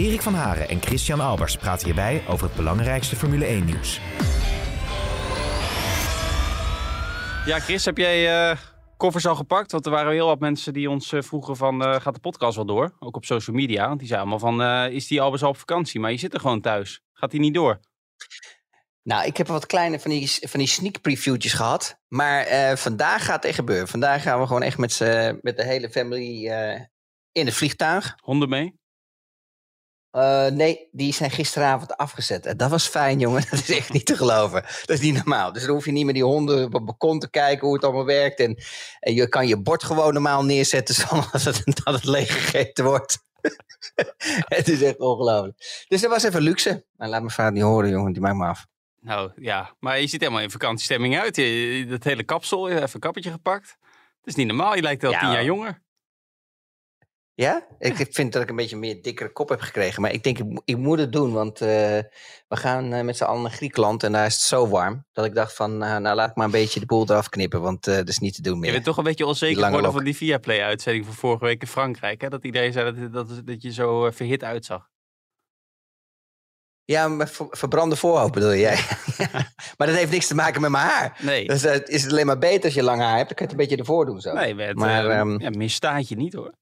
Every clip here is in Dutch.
Erik van Haren en Christian Albers praten hierbij over het belangrijkste Formule 1-nieuws. Ja, Chris, heb jij uh, koffers al gepakt? Want er waren heel wat mensen die ons uh, vroegen van, uh, gaat de podcast wel door? Ook op social media. Want die zeiden allemaal van, is die Albers al op vakantie? Maar je zit er gewoon thuis. Gaat hij niet door? Nou, ik heb wat kleine van die, van die sneak previewtjes gehad. Maar vandaag gaat het echt gebeuren. Vandaag gaan we gewoon echt met, met de hele family in het vliegtuig. Honden mee? Uh, nee, die zijn gisteravond afgezet. Dat was fijn, jongen. Dat is echt niet te geloven. Dat is niet normaal. Dus dan hoef je niet meer die honden op het balkon te kijken hoe het allemaal werkt. En, en je kan je bord gewoon normaal neerzetten zonder dat het, dat het leeggegeten wordt. het is echt ongelooflijk. Dus dat was even luxe. Maar laat me vader niet horen, jongen. Die maakt me af. Nou ja, maar je ziet helemaal in vakantiestemming uit. Je, dat hele kapsel, je even een kappetje gepakt. Het is niet normaal. Je lijkt wel ja, tien jaar jonger. Ja? Ik vind dat ik een beetje meer dikkere kop heb gekregen. Maar ik denk, ik, ik moet het doen. Want uh, we gaan uh, met z'n allen naar Griekenland. En daar is het zo warm. Dat ik dacht van, uh, nou laat ik maar een beetje de boel eraf knippen. Want dat is niet te doen meer. Je bent toch een beetje onzeker geworden van die Viaplay-uitzending van vorige week in Frankrijk. Hè? Dat iedereen zei dat, dat, dat je zo verhit uitzag. Ja, met verbrande voorhoofd bedoel jij. maar dat heeft niks te maken met mijn haar. Nee. Dus is het alleen maar beter als je lang haar hebt. Dan kan je het een beetje ervoor doen zo. Nee, maar um, ja, misstaat je niet hoor.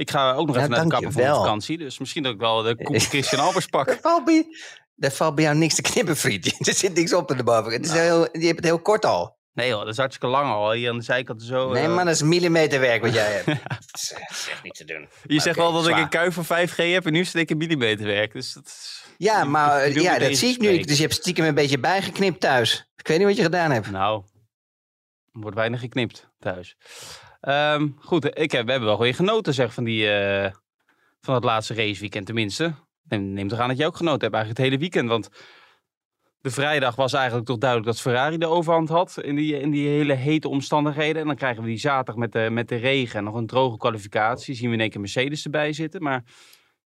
Ik ga ook nog even naar de kapper voor vakantie. Dus misschien dat ik wel de Christian Albers pak. bij, dat valt bij jou niks te knippen, vriend. Er zit niks op in de boven. Het is nou. heel, je hebt het heel kort al. Nee hoor, dat is hartstikke lang al. Hier aan de zijkant zo... Nee uh... man, dat is millimeterwerk wat jij hebt. dat is echt niet te doen. Je maar zegt okay, wel dat ik een kuif van 5G heb en nu zit ik in millimeterwerk. Dus dat Ja, maar ja, dat zie ik nu. Dus je hebt stiekem een beetje bijgeknipt thuis. Ik weet niet wat je gedaan hebt. Nou, er wordt weinig geknipt thuis. Um, goed, ik heb, we hebben wel weer genoten zeg, van, die, uh, van het laatste raceweekend tenminste. Neem, neem toch aan dat je ook genoten hebt eigenlijk het hele weekend. Want de vrijdag was eigenlijk toch duidelijk dat Ferrari de overhand had in die, in die hele hete omstandigheden. En dan krijgen we die zaterdag met de, met de regen en nog een droge kwalificatie. Zien we in één keer Mercedes erbij zitten. Maar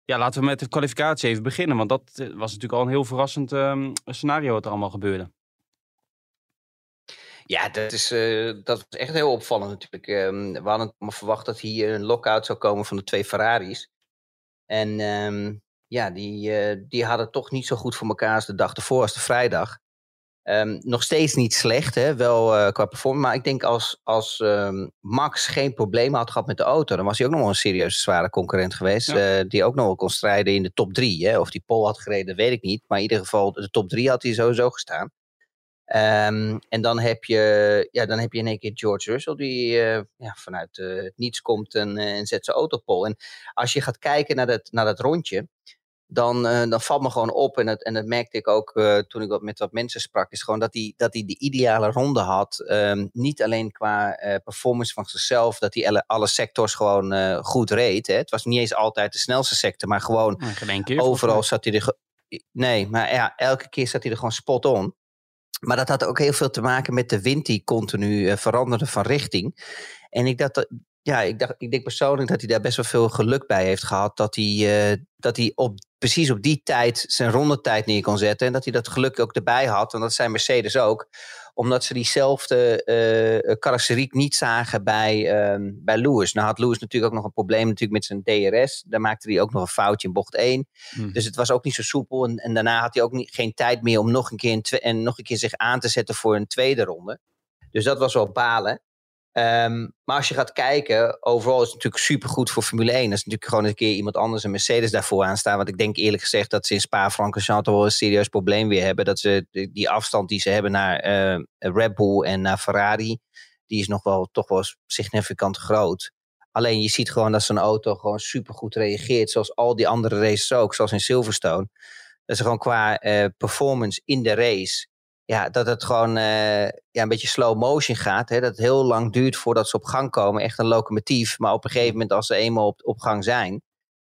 ja, laten we met de kwalificatie even beginnen. Want dat was natuurlijk al een heel verrassend um, scenario wat er allemaal gebeurde. Ja, dat, is, uh, dat was echt heel opvallend natuurlijk. Um, we hadden verwacht dat hier een lockout zou komen van de twee Ferraris. En um, ja, die, uh, die hadden toch niet zo goed voor elkaar als de dag ervoor, als de vrijdag. Um, nog steeds niet slecht, hè? wel uh, qua performance. Maar ik denk als, als Max geen probleem had gehad met de auto, dan was hij ook nog wel een serieuze zware concurrent geweest. Ja. die ook nog wel kon strijden in de top drie. Hè? Of die Pol had gereden, weet ik niet. Maar in ieder geval, de top drie had hij sowieso gestaan. Um, en dan heb, je, ja, dan heb je in één keer George Russell, die uh, ja, vanuit uh, het niets komt en, uh, en zet zijn auto op pol. En als je gaat kijken naar dat, naar dat rondje, dan, dan valt me gewoon op, en dat, en dat merkte ik ook toen ik wat met wat mensen sprak, is gewoon dat hij, dat hij de ideale ronde had. Um, niet alleen qua performance van zichzelf, dat hij alle, alle sectors gewoon goed reed. Hè. Het was niet eens altijd de snelste sector, maar gewoon keer, overal zat hij er. Nee, maar ja, elke keer zat hij er gewoon spot on. Maar dat had ook heel veel te maken met de wind die continu uh, veranderde van richting. En ik dacht, ja, ik, dacht, ik denk persoonlijk dat hij daar best wel veel geluk bij heeft gehad. Dat hij, uh, dat hij op, precies op die tijd zijn rondetijd neer kon zetten. En dat hij dat geluk ook erbij had. Want dat zijn Mercedes ook omdat ze diezelfde uh, karakteriek niet zagen bij, uh, bij Lewis. Nou had Lewis natuurlijk ook nog een probleem natuurlijk met zijn DRS. Daar maakte hij ook nog een foutje in bocht 1. Hmm. Dus het was ook niet zo soepel. En, en daarna had hij ook niet, geen tijd meer om nog een, keer en nog een keer zich aan te zetten voor een tweede ronde. Dus dat was wel balen. Um, maar als je gaat kijken, overal is het natuurlijk supergoed voor Formule 1. Dat is natuurlijk gewoon een keer iemand anders een Mercedes daarvoor aanstaan. Want ik denk eerlijk gezegd dat ze in Spa-Francorchamps toch wel een serieus probleem weer hebben. Dat ze die afstand die ze hebben naar uh, Red Bull en naar Ferrari, die is nog wel toch wel significant groot. Alleen je ziet gewoon dat zo'n auto gewoon supergoed reageert. Zoals al die andere races ook, zoals in Silverstone. Dat ze gewoon qua uh, performance in de race ja, dat het gewoon uh, ja, een beetje slow motion gaat. Hè? Dat het heel lang duurt voordat ze op gang komen. Echt een locomotief. Maar op een gegeven moment, als ze eenmaal op, op gang zijn,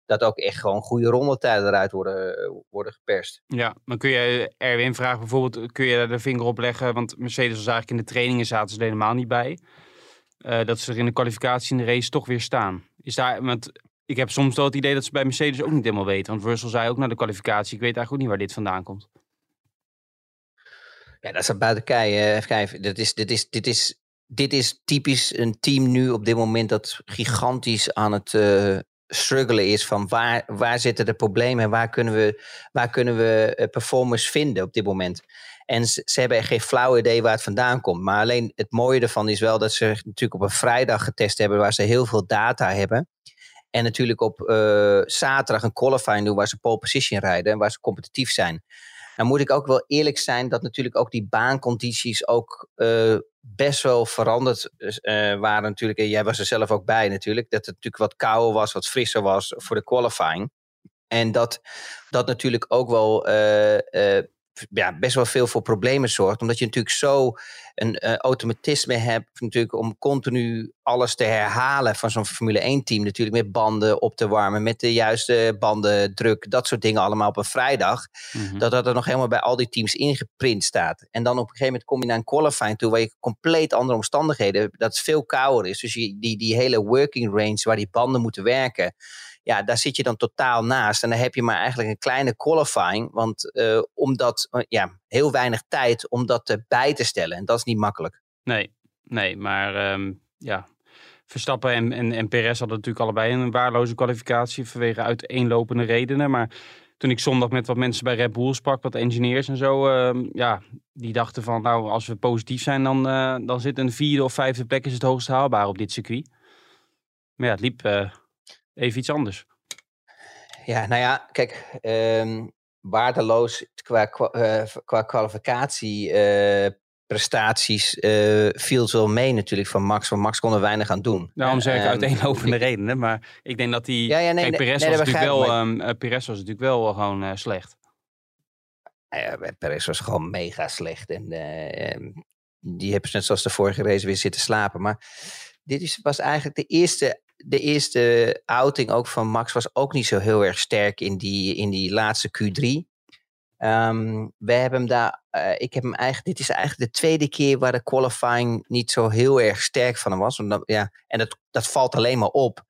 dat ook echt gewoon goede rondetijden eruit worden, worden geperst. Ja, maar kun je Erwin vragen bijvoorbeeld, kun je daar de vinger op leggen? Want Mercedes was eigenlijk in de trainingen zaten ze er helemaal niet bij. Uh, dat ze er in de kwalificatie in de race toch weer staan. Is daar, want ik heb soms wel het idee dat ze bij Mercedes ook niet helemaal weten. Want Russell zei ook naar de kwalificatie, ik weet eigenlijk ook niet waar dit vandaan komt. Ja, dat is buiten kijken. Dit is, dit, is, dit, is, dit is typisch een team nu op dit moment dat gigantisch aan het uh, struggelen is. Van waar, waar zitten de problemen en waar kunnen we, waar kunnen we uh, performers vinden op dit moment. En ze, hebben geen flauw idee waar het vandaan komt. Maar alleen het mooie ervan is wel dat ze natuurlijk op een vrijdag getest hebben waar ze heel veel data hebben. En natuurlijk op zaterdag een qualifying doen waar ze pole position rijden en waar ze competitief zijn. Nou moet ik ook wel eerlijk zijn dat natuurlijk ook die baancondities ook uh, best wel veranderd uh, waren natuurlijk. En jij was er zelf ook bij natuurlijk. Dat het natuurlijk wat kouder was, wat frisser was voor de qualifying. En dat dat natuurlijk ook wel ja, best wel veel voor problemen zorgt. Omdat je natuurlijk zo een uh, automatisme hebt natuurlijk om continu alles te herhalen van zo'n Formule 1 team. Natuurlijk met banden op te warmen, met de juiste bandendruk, dat soort dingen allemaal op een vrijdag. Mhm. Dat dat er nog helemaal bij al die teams ingeprint staat. En dan op een gegeven moment kom je naar een qualifying toe waar je compleet andere omstandigheden hebt. Dat het veel kouder is. Dus je, die, die hele working range waar die banden moeten werken ja, daar zit je dan totaal naast. En dan heb je maar eigenlijk een kleine qualifying. Want uh, omdat, uh, ja, heel weinig tijd om dat bij te stellen. En dat is niet makkelijk. Nee, nee, maar um, ja. Verstappen en, en, en Perez hadden natuurlijk allebei een waarloze kwalificatie vanwege uiteenlopende redenen. Maar toen ik zondag met wat mensen bij Red Bull sprak, wat engineers en zo, uh, ja, die dachten van, nou, als we positief zijn, dan, uh, dan zit een vierde of vijfde plek is het hoogst haalbaar op dit circuit. Maar ja, het liep even iets anders. Ja, nou ja, kijk, um, waardeloos qua, qua, qua kwalificatie prestaties uh, viel wel mee natuurlijk van Max. Want Max kon er weinig aan doen. Daarom zeg ik um, uiteenlopende redenen. Maar ik denk dat die... Ja, ja, nee, kijk, Perez, nee, was nee, natuurlijk wel, um, uh, Perez was natuurlijk wel gewoon uh, slecht. Ja, Perez was gewoon mega slecht. En um, die hebben net zoals de vorige race weer zitten slapen. Maar dit is, was eigenlijk de eerste, de eerste outing ook van Max. Was ook niet zo heel erg sterk in die, in die laatste Q3. Um, we hebben hem daar, uh, ik heb hem eigenlijk, dit is eigenlijk de tweede keer waar de qualifying niet zo heel erg sterk van hem was. Ja, en dat, dat valt alleen maar op,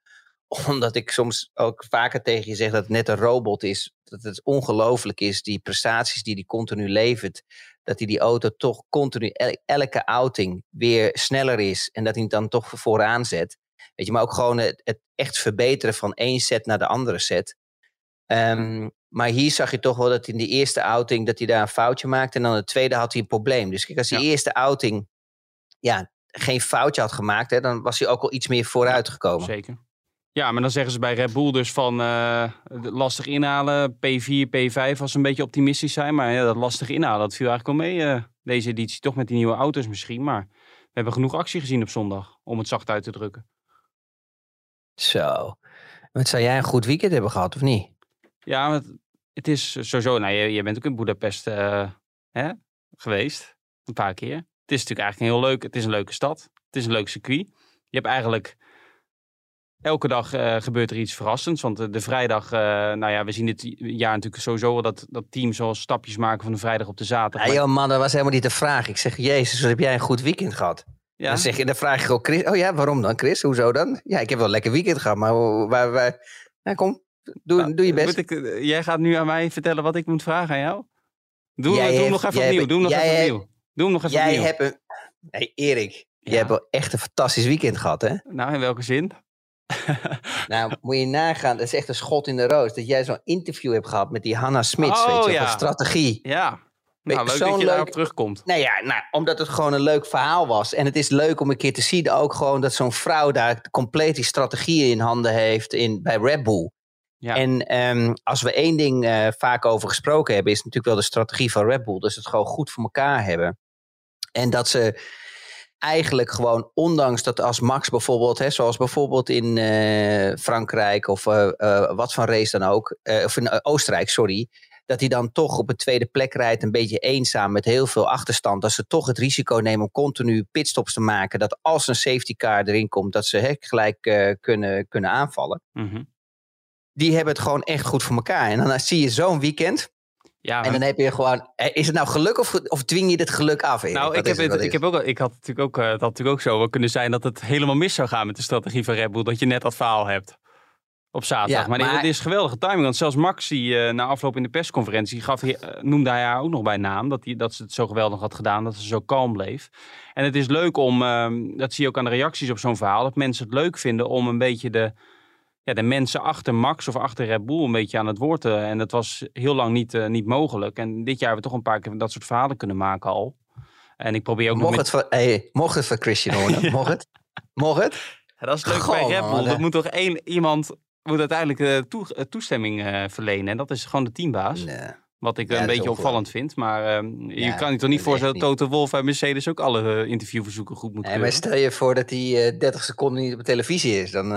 omdat ik soms ook vaker tegen je zeg dat het net een robot is. Dat het ongelooflijk is, die prestaties die hij continu levert. Dat hij die auto toch continu, elke outing weer sneller is. En dat hij het dan toch vooraan zet. Weet je, maar ook gewoon het, het echt verbeteren van één set naar de andere set. Um, maar hier zag je toch wel dat in de eerste outing dat hij daar een foutje maakte. En dan de tweede had hij een probleem. Dus kijk, als die eerste outing ja, geen foutje had gemaakt, hè, dan was hij ook al iets meer vooruit gekomen. Zeker. Ja, maar dan zeggen ze bij Red Bull dus van uh, lastig inhalen. P4, P5 als ze een beetje optimistisch zijn. Maar ja, dat lastig inhalen, dat viel eigenlijk wel mee uh, deze editie. Toch met die nieuwe auto's misschien. Maar we hebben genoeg actie gezien op zondag, om het zacht uit te drukken. Zo. Wat zou jij een goed weekend hebben gehad, of niet? Ja, het is sowieso, nou, je, je bent ook in Boedapest uh, hè, geweest, een paar keer. Het is natuurlijk eigenlijk een heel leuk, het is een leuke stad. Het is een leuk circuit. Je hebt eigenlijk, elke dag uh, gebeurt er iets verrassends. Want de, de vrijdag, uh, nou ja, we zien dit jaar natuurlijk sowieso wel dat, dat teams zoals stapjes maken van de vrijdag op de zaterdag. Ja, joh, man, dat was helemaal niet de vraag. Ik zeg, jezus, wat heb jij een goed weekend gehad? Ja? Dan, zeg je, dan vraag je ook Chris, oh ja, waarom dan Chris? Hoezo dan? Ja, ik heb wel een lekker weekend gehad, maar waar, waar, nou, kom, Doe, nou, doe je best. Ik, eh, jij gaat nu aan mij vertellen wat ik moet vragen aan jou? Doe, doe hem nog even opnieuw. Doe hem nog even opnieuw. Doe hem nog even jij opnieuw. Hebt een, hey Erik, ja. je hebt wel echt een fantastisch weekend gehad, hè? Nou, in welke zin? nou, moet je nagaan. Dat is echt een schot in de roos. Dat jij zo'n interview hebt gehad met die Hanna Smits, oh, weet je, ja. strategie. Ja. Nou, leuk dat je daarop terugkomt. Nou ja, nou, omdat het gewoon een leuk verhaal was. En het is leuk om een keer te zien ook gewoon dat zo'n vrouw daar compleet die strategieën in handen heeft in, bij Red Bull. Ja. En um, als we één ding uh, vaak over gesproken hebben, is natuurlijk wel de strategie van Red Bull. Dus het gewoon goed voor elkaar hebben. En dat ze eigenlijk gewoon, ondanks dat als Max bijvoorbeeld, hè, zoals bijvoorbeeld in uh, Frankrijk of uh, wat van race dan ook, of in Oostenrijk, sorry, dat hij dan toch op een tweede plek rijdt, een beetje eenzaam met heel veel achterstand. Dat ze toch het risico nemen om continu pitstops te maken. Dat als een safety car erin komt, dat ze hè, gelijk kunnen, kunnen aanvallen. Mm die hebben het gewoon echt goed voor elkaar. En dan zie je zo'n weekend. Ja, En dan heb je gewoon. eh, Is het nou geluk of, of dwing je het geluk af? Erik? Nou, ik heb, het? ik heb ook, ik had natuurlijk ook, eh, het had natuurlijk ook zo wel kunnen zijn dat het helemaal mis zou gaan met de strategie van Red Bull. Dat je net dat verhaal hebt op zaterdag. Ja, maar, nee, maar- het is geweldige timing. Want zelfs Max, die eh, na afloop in de persconferentie, gaf, hij, eh, noemde hij haar ook nog bij naam. Dat, die, dat ze het zo geweldig had gedaan, dat ze zo kalm bleef. En het is leuk om, ehm, dat zie je ook aan de reacties op zo'n verhaal, dat mensen het leuk vinden om een beetje de, ja, de mensen achter Max of achter Red Bull een beetje aan het woord te. En dat was heel lang niet, eh, niet mogelijk. En dit jaar hebben we toch een paar keer dat soort verhalen kunnen maken al. En ik probeer ook nog Mocht met... het, van, hey, mocht het van Christian Horner? Mocht het? Mocht het? Ja, dat is leuk Goh, bij Red Bull. Dat moet toch één iemand moet uiteindelijk eh, toe- eh, toestemming eh, verlenen. En dat is gewoon de teambaas. Nee. Wat ik Ja, een beetje opvallend vind. Maar ehm, je kan je toch niet voorstellen dat Toto Wolff bij Mercedes ook alle interviewverzoeken goed moet Nee, maar stel je voor dat hij eh 30 seconden niet op televisie is. Dan,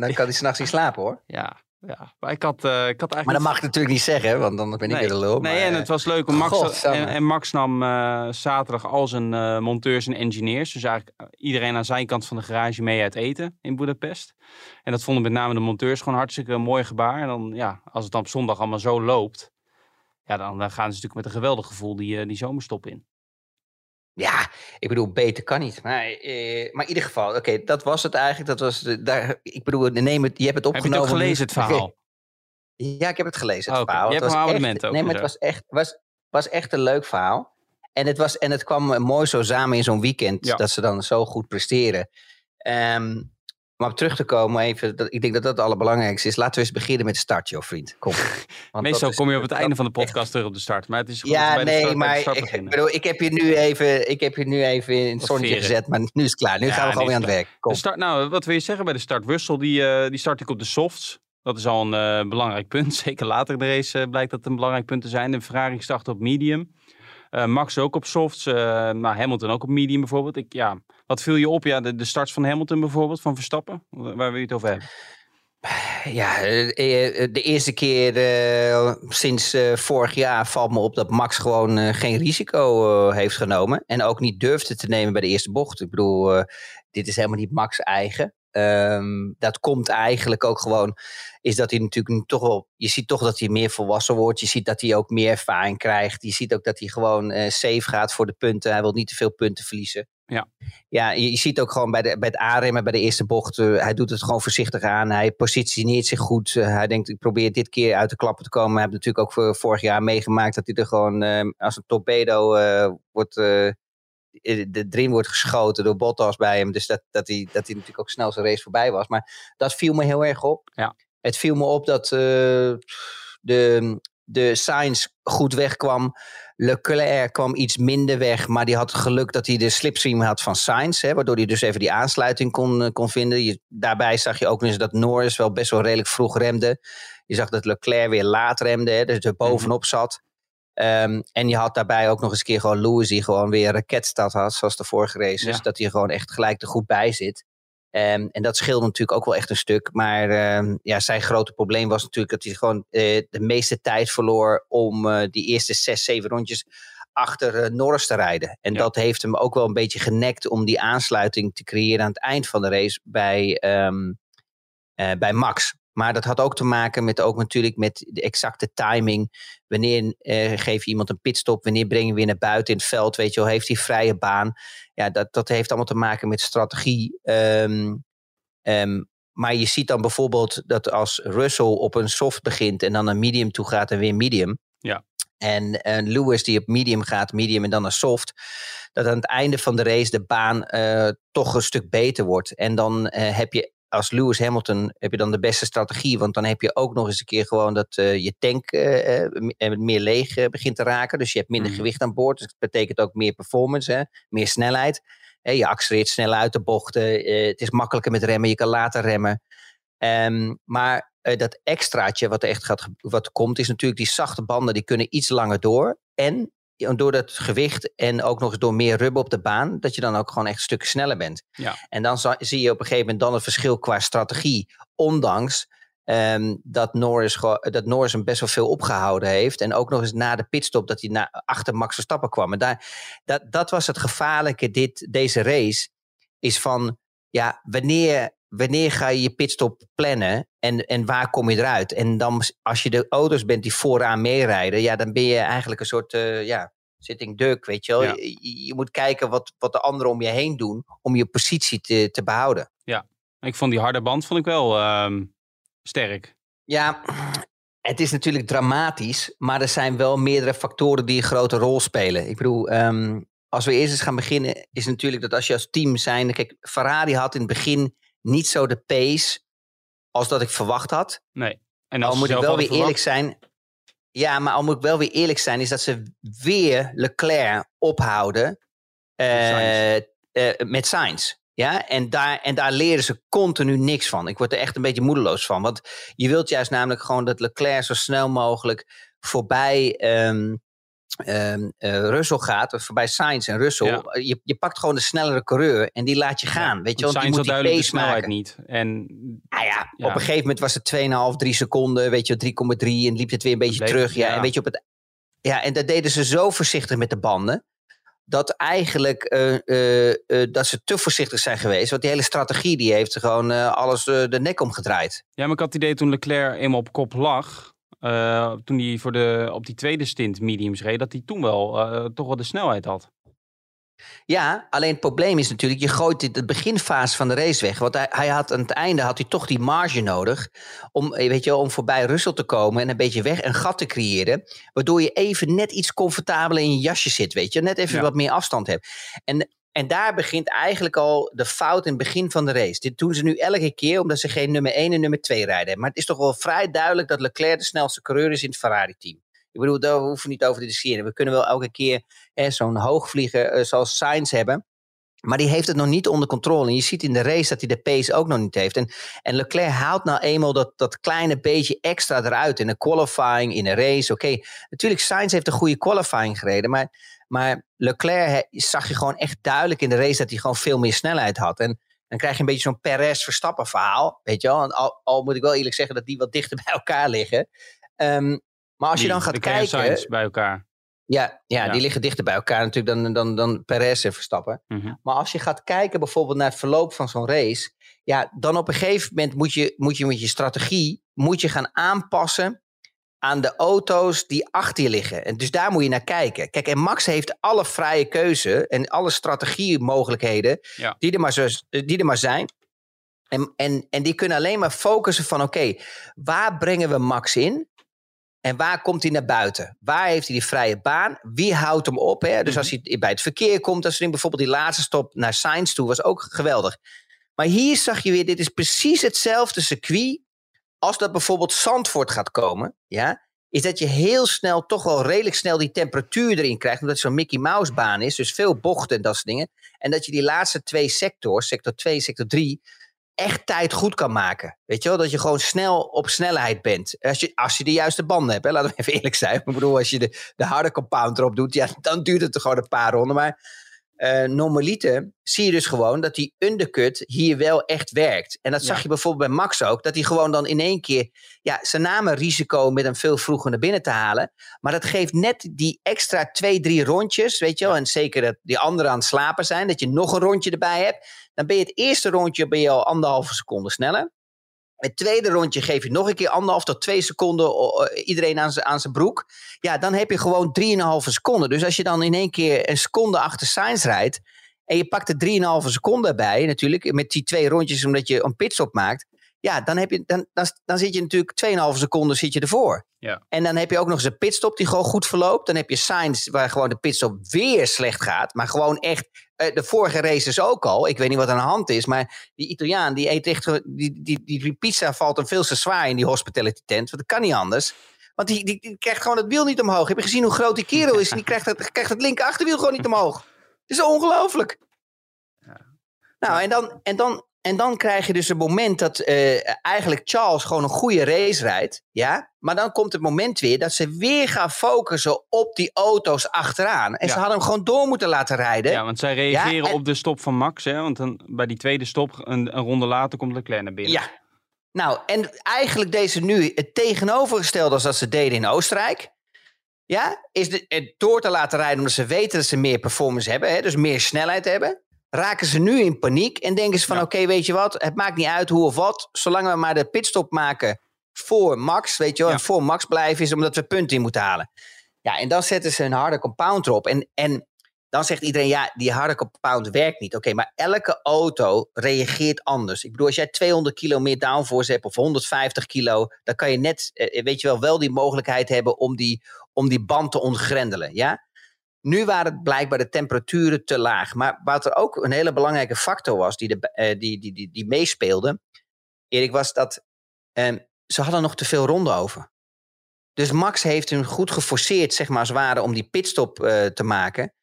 dan kan hij s'nachts niet slapen hoor. Ja, ja. Maar ik had, eh, ik had eigenlijk... Maar dat mag ik natuurlijk niet zeggen, want dan ben ik Nee. weer de lul. Nee, maar, en eh, het was leuk. Max, en, en Max nam eh, zaterdag al zijn eh, monteurs en engineers. Dus eigenlijk iedereen aan zijn kant van de garage mee uit eten in Budapest. En dat vonden met name de monteurs gewoon hartstikke een mooi gebaar. En dan, ja, als het dan op zondag allemaal zo loopt. Ja, dan, dan gaan ze natuurlijk met een geweldig gevoel die, die zomerstop in. Ja, ik bedoel, beter kan niet. Maar, eh, maar in ieder geval, oké, dat was het eigenlijk. Dat was de, daar, ik bedoel, neem het, je hebt het Heb je opgenomen. het gelezen, het verhaal? Ja, ik heb het gelezen, het Oké, verhaal. je Het hebt was een echt- abonnement ook Nee, maar het was echt, was, was echt een leuk verhaal. En het, was, en het kwam eh, mooi zo samen in zo'n weekend, Ja. dat ze dan zo goed presteren. Ehm, maar om terug te komen, even, dat, ik denk dat dat het allerbelangrijkste is. Laten we eens beginnen met de start, joh, vriend. Kom. Want Meestal kom je op het einde van de echt- podcast terug op de start. Maar het is goed we Ja, bij de nee, start, de maar start ik, beginnen. bedoel, ik heb je nu even, ik heb je nu even in het zonnetje gezet, maar nu is het klaar. Nu Ja, gaan we gewoon weer aan het het werk. Kom. De start, nou, wat wil je zeggen bij de start? Russell, die, eh, die start ik op de softs. Dat is al een eh, belangrijk punt. Zeker later in de race eh, blijkt dat een belangrijk punt te zijn. De Ferrari start op medium. Eh, Max ook op softs. eh Hamilton ook op medium bijvoorbeeld. Ik, ja, wat viel je op? Ja, de, de starts van Hamilton bijvoorbeeld, van Verstappen. Waar wil je het over hebben? Ja, eh, de eerste keer sinds vorig jaar valt me op dat Max gewoon geen risico heeft genomen. En ook niet durfde te nemen bij de eerste bocht. Ik bedoel, dit is helemaal niet Max eigen. Ehm, dat komt eigenlijk ook gewoon, is dat hij natuurlijk nu toch wel, je ziet toch dat hij meer volwassen wordt. Je ziet dat hij ook meer ervaring krijgt. Je ziet ook dat hij gewoon eh, safe gaat voor de punten. Hij wil niet te veel punten verliezen. Ja. Ja, je, je ziet ook gewoon bij, de, bij het aanremmen bij de eerste bocht. eh, hij doet het gewoon voorzichtig aan. Hij positioneert zich goed. Eh, hij denkt, ik probeer dit keer uit de klappen te komen. We hebben natuurlijk ook voor, vorig jaar meegemaakt dat hij er gewoon eh, als een torpedo wordt, de erin wordt geschoten door Bottas bij hem. Dus dat, dat, hij, dat hij natuurlijk ook snel zijn race voorbij was. Maar dat viel me heel erg op. Ja. Het viel me op dat eh, de, de Sainz goed wegkwam. Leclerc kwam iets minder weg, maar die had geluk dat hij de slipstream had van Sainz. Hè, waardoor hij dus even die aansluiting kon, eh, kon vinden. Je, daarbij zag je ook eens dat Norris wel best wel redelijk vroeg remde. Je zag dat Leclerc weer laat remde, hè, dus er bovenop zat. Ehm, en je had daarbij ook nog eens een keer gewoon Lewis die gewoon weer raketstad had, zoals de vorige races. Ja. Dat hij gewoon echt gelijk er goed bij zit. Ehm, en dat scheelde natuurlijk ook wel echt een stuk. Maar ehm, ja, zijn grote probleem was natuurlijk dat hij gewoon eh, de meeste tijd verloor om eh, die eerste zes, zeven rondjes achter eh, Norris te rijden. En Ja. dat heeft hem ook wel een beetje genekt om die aansluiting te creëren aan het eind van de race bij, bij Max. Maar dat had ook te maken met ook natuurlijk met de exacte timing. Wanneer eh, geef je iemand een pitstop? Wanneer breng je weer naar buiten in het veld? Weet je wel, heeft hij vrije baan? Ja, dat, dat heeft allemaal te maken met strategie. Ehm, ehm, maar je ziet dan bijvoorbeeld dat als Russell op een soft begint en dan een medium toe gaat en weer medium. Ja. En Lewis die op medium gaat, medium en dan een soft. Dat aan het einde van de race de baan eh, toch een stuk beter wordt. En dan eh, heb je als Lewis Hamilton heb je dan de beste strategie. Want dan heb je ook nog eens een keer gewoon dat eh, je tank eh, meer leeg begint te raken. Dus je hebt minder Mhm. gewicht aan boord. Dus dat betekent ook meer performance, hè? meer snelheid. Hè, je accelereert sneller uit de bochten. het is makkelijker met remmen. Je kan later remmen. Ehm, maar dat extraatje wat er echt gaat, wat komt, is natuurlijk die zachte banden. Die kunnen iets langer door. En door dat gewicht en ook nog eens door meer rubber op de baan, dat je dan ook gewoon echt stukken sneller bent. Ja. En dan zie je op een gegeven moment dan het verschil qua strategie. Ondanks ehm, dat, Norris, dat Norris hem best wel veel opgehouden heeft. En ook nog eens na de pitstop dat hij na, achter Max Verstappen kwam. En daar, dat, dat was het gevaarlijke dit, deze race. Is van, ja, wanneer, wanneer ga je je pitstop plannen en, en waar kom je eruit? En dan, als je de auto's bent die vooraan meerijden, ja, dan ben je eigenlijk een soort uh, ja, sitting duck, weet je wel. Je, je, moet kijken wat, wat de anderen om je heen doen om je positie te, te behouden. Ja, ik vond die harde band vond ik wel uh, sterk. Ja, het is natuurlijk dramatisch, maar er zijn wel meerdere factoren die een grote rol spelen. Ik bedoel, um, als we eerst eens gaan beginnen, is natuurlijk dat als je als team zijn. Kijk, Ferrari had in het begin niet zo de pace als dat ik verwacht had. Nee. En als al moet ik wel weer eerlijk zijn. Ja, maar al moet ik wel weer eerlijk zijn, is dat ze weer Leclerc ophouden uh, uh, met Sainz. Ja, en daar, en daar leren ze continu niks van. Ik word er echt een beetje moedeloos van. Want je wilt juist namelijk gewoon dat Leclerc zo snel mogelijk voorbij um, um, uh, Russell gaat, of voorbij Sainz en Russell. Je, je pakt gewoon de snellere coureur en die laat je gaan. weet je, want Sainz die moet niet. En, ah ja, ja, op een gegeven moment was het 2,5, 3 seconden, weet je, 3,3 en liep het weer een beetje terug. Ja, en weet je, op het, ja, en dat deden ze zo voorzichtig met de banden dat eigenlijk uh, uh, dat ze te voorzichtig zijn geweest. Want die hele strategie die heeft gewoon alles de nek omgedraaid. Ja, maar ik had het idee toen Leclerc eenmaal op kop lag. Toen hij voor de, op die tweede stint mediums reed, dat hij toen wel toch wel de snelheid had. Ja, alleen het probleem is natuurlijk, je gooit dit de beginfase van de race weg. Want hij, hij, had aan het einde had hij toch die marge nodig om, eh, weet je, om voorbij Russell te komen en een beetje weg een gat te creëren. Waardoor je even net iets comfortabeler in je jasje zit, weet je. Net even wat meer afstand hebt. En, en daar begint eigenlijk al de fout in het begin van de race. Dit doen ze nu elke keer omdat ze geen nummer 1 en nummer 2 rijden. Maar het is toch wel vrij duidelijk dat Leclerc de snelste coureur is in het Ferrari-team. Ik bedoel, daar hoeven we niet over te discussiëren. We kunnen wel elke keer zo'n hoogvlieger uh, zoals Sainz hebben. Maar die heeft het nog niet onder controle. En je ziet in de race dat hij de pace ook nog niet heeft. En, en Leclerc haalt nou eenmaal dat, dat kleine beetje extra eruit. In een qualifying, in een race. Oké, natuurlijk Sainz heeft een goede qualifying gereden. Maar, maar Leclerc zag je gewoon echt duidelijk in de race dat hij gewoon veel meer snelheid had. En dan krijg je een beetje zo'n Perez-Verstappen verhaal. Weet je wel? En al, al, moet ik wel eerlijk zeggen dat die wat dichter bij elkaar liggen. Um, maar als je dan gaat kijken. bij elkaar. Ja, ja, die liggen dichter bij elkaar natuurlijk dan, dan, dan Perez en Verstappen. Mhm. Maar als je gaat kijken bijvoorbeeld naar het verloop van zo'n race. Ja, dan op een gegeven moment moet je, moet je met je strategie moet je gaan aanpassen aan de auto's die achter je liggen. En dus daar moet je naar kijken. Kijk, en Max heeft alle vrije keuze en alle strategiemogelijkheden die, er maar zo, die er maar zijn. En, en, en die kunnen alleen maar focussen van oké, waar brengen we Max in? En waar komt hij naar buiten? Waar heeft hij die vrije baan? Wie houdt hem op? Hè? Dus als mhm. hij bij het verkeer komt, als hij bijvoorbeeld die laatste stop naar Sainz toe, was ook geweldig. Maar hier zag je weer, dit is precies hetzelfde circuit als dat bijvoorbeeld Zandvoort gaat komen. Ja? Is dat je heel snel, toch wel redelijk snel die temperatuur erin krijgt. Omdat het zo'n Mickey Mouse baan is. Dus veel bochten en dat soort dingen. En dat je die laatste twee sectors, sector 2, sector 3 echt tijd goed kan maken. Weet je wel, dat je gewoon snel op snelheid bent. Als je, als je de juiste banden hebt, hè? laten we even eerlijk zijn. Ik bedoel, als je de, de harde compound erop doet, ja, dan duurt het er gewoon een paar ronden. Maar uh, normaliter zie je dus gewoon dat die undercut hier wel echt werkt. En dat zag je bijvoorbeeld bij Max ook. Dat hij gewoon dan in één keer ja, zijn namen risico met hem veel vroeger naar binnen te halen. Maar dat geeft net die extra twee, drie rondjes. Weet je wel. En zeker dat die anderen aan het slapen zijn. Dat je nog een rondje erbij hebt. Dan ben je het eerste rondje ben je al anderhalve seconde sneller. Het tweede rondje geef je nog een keer anderhalf tot twee seconden iedereen aan zijn, aan zijn broek. Ja, dan heb je gewoon drieënhalve seconden. Dus als je dan in één keer een seconde achter Sainz rijdt. En je pakt er 3,5 seconden bij, natuurlijk, met die twee rondjes omdat je een pitstop maakt. Ja, dan, heb je, dan, dan, dan zit je natuurlijk 2,5 seconden zit je ervoor. Ja. En dan heb je ook nog eens een pitstop die gewoon goed verloopt. Dan heb je Sainz waar gewoon de pitstop weer slecht gaat. Maar gewoon echt uh, de vorige races ook al. Ik weet niet wat aan de hand is. Maar die Italiaan die eet echt. Die, die, die, pizza valt hem veel te zwaar in die hospitality tent. Want dat kan niet anders. Want die, die, die, krijgt gewoon het wiel niet omhoog. Heb je gezien hoe groot die kerel is? En die krijgt het, krijgt het linker achterwiel gewoon niet omhoog. Het is ongelooflijk. Nou, en dan, en dan en dan krijg je dus een moment dat uh, eigenlijk Charles gewoon een goede race rijdt. Ja? Maar dan komt het moment weer dat ze weer gaan focussen op die auto's achteraan. En ze hadden hem gewoon door moeten laten rijden. Ja, want zij reageren op de stop van Max. Hè? Want dan, bij die tweede stop, een, een ronde later, komt Leclerc naar binnen. Ja. Nou, en eigenlijk deze nu het tegenovergestelde als dat ze deden in Oostenrijk. Ja, is de, het door te laten rijden omdat ze weten dat ze meer performance hebben. Hè? Dus meer snelheid hebben raken ze nu in paniek en denken ze van Ja. oké, weet je wat, het maakt niet uit hoe of wat, zolang we maar de pitstop maken voor Max, weet je wel, Ja. en voor Max blijven is omdat we punten in moeten halen. Ja, en dan zetten ze een harde compound erop en, en dan zegt iedereen, ja, die harde compound werkt niet. Oké, maar elke auto reageert anders. Ik bedoel, als jij 200 kilo meer downforce hebt of 150 kilo, dan kan je net, eh, weet je wel, wel die mogelijkheid hebben om die, om die band te ontgrendelen, ja? Nu waren het blijkbaar de temperaturen te laag. Maar wat er ook een hele belangrijke factor was die, de, eh, die, die, die, meespeelde, Erik, was dat ehm, ze hadden nog te veel ronden over. Dus Max heeft hun goed geforceerd, zeg maar, als ware, om die pitstop eh, te maken.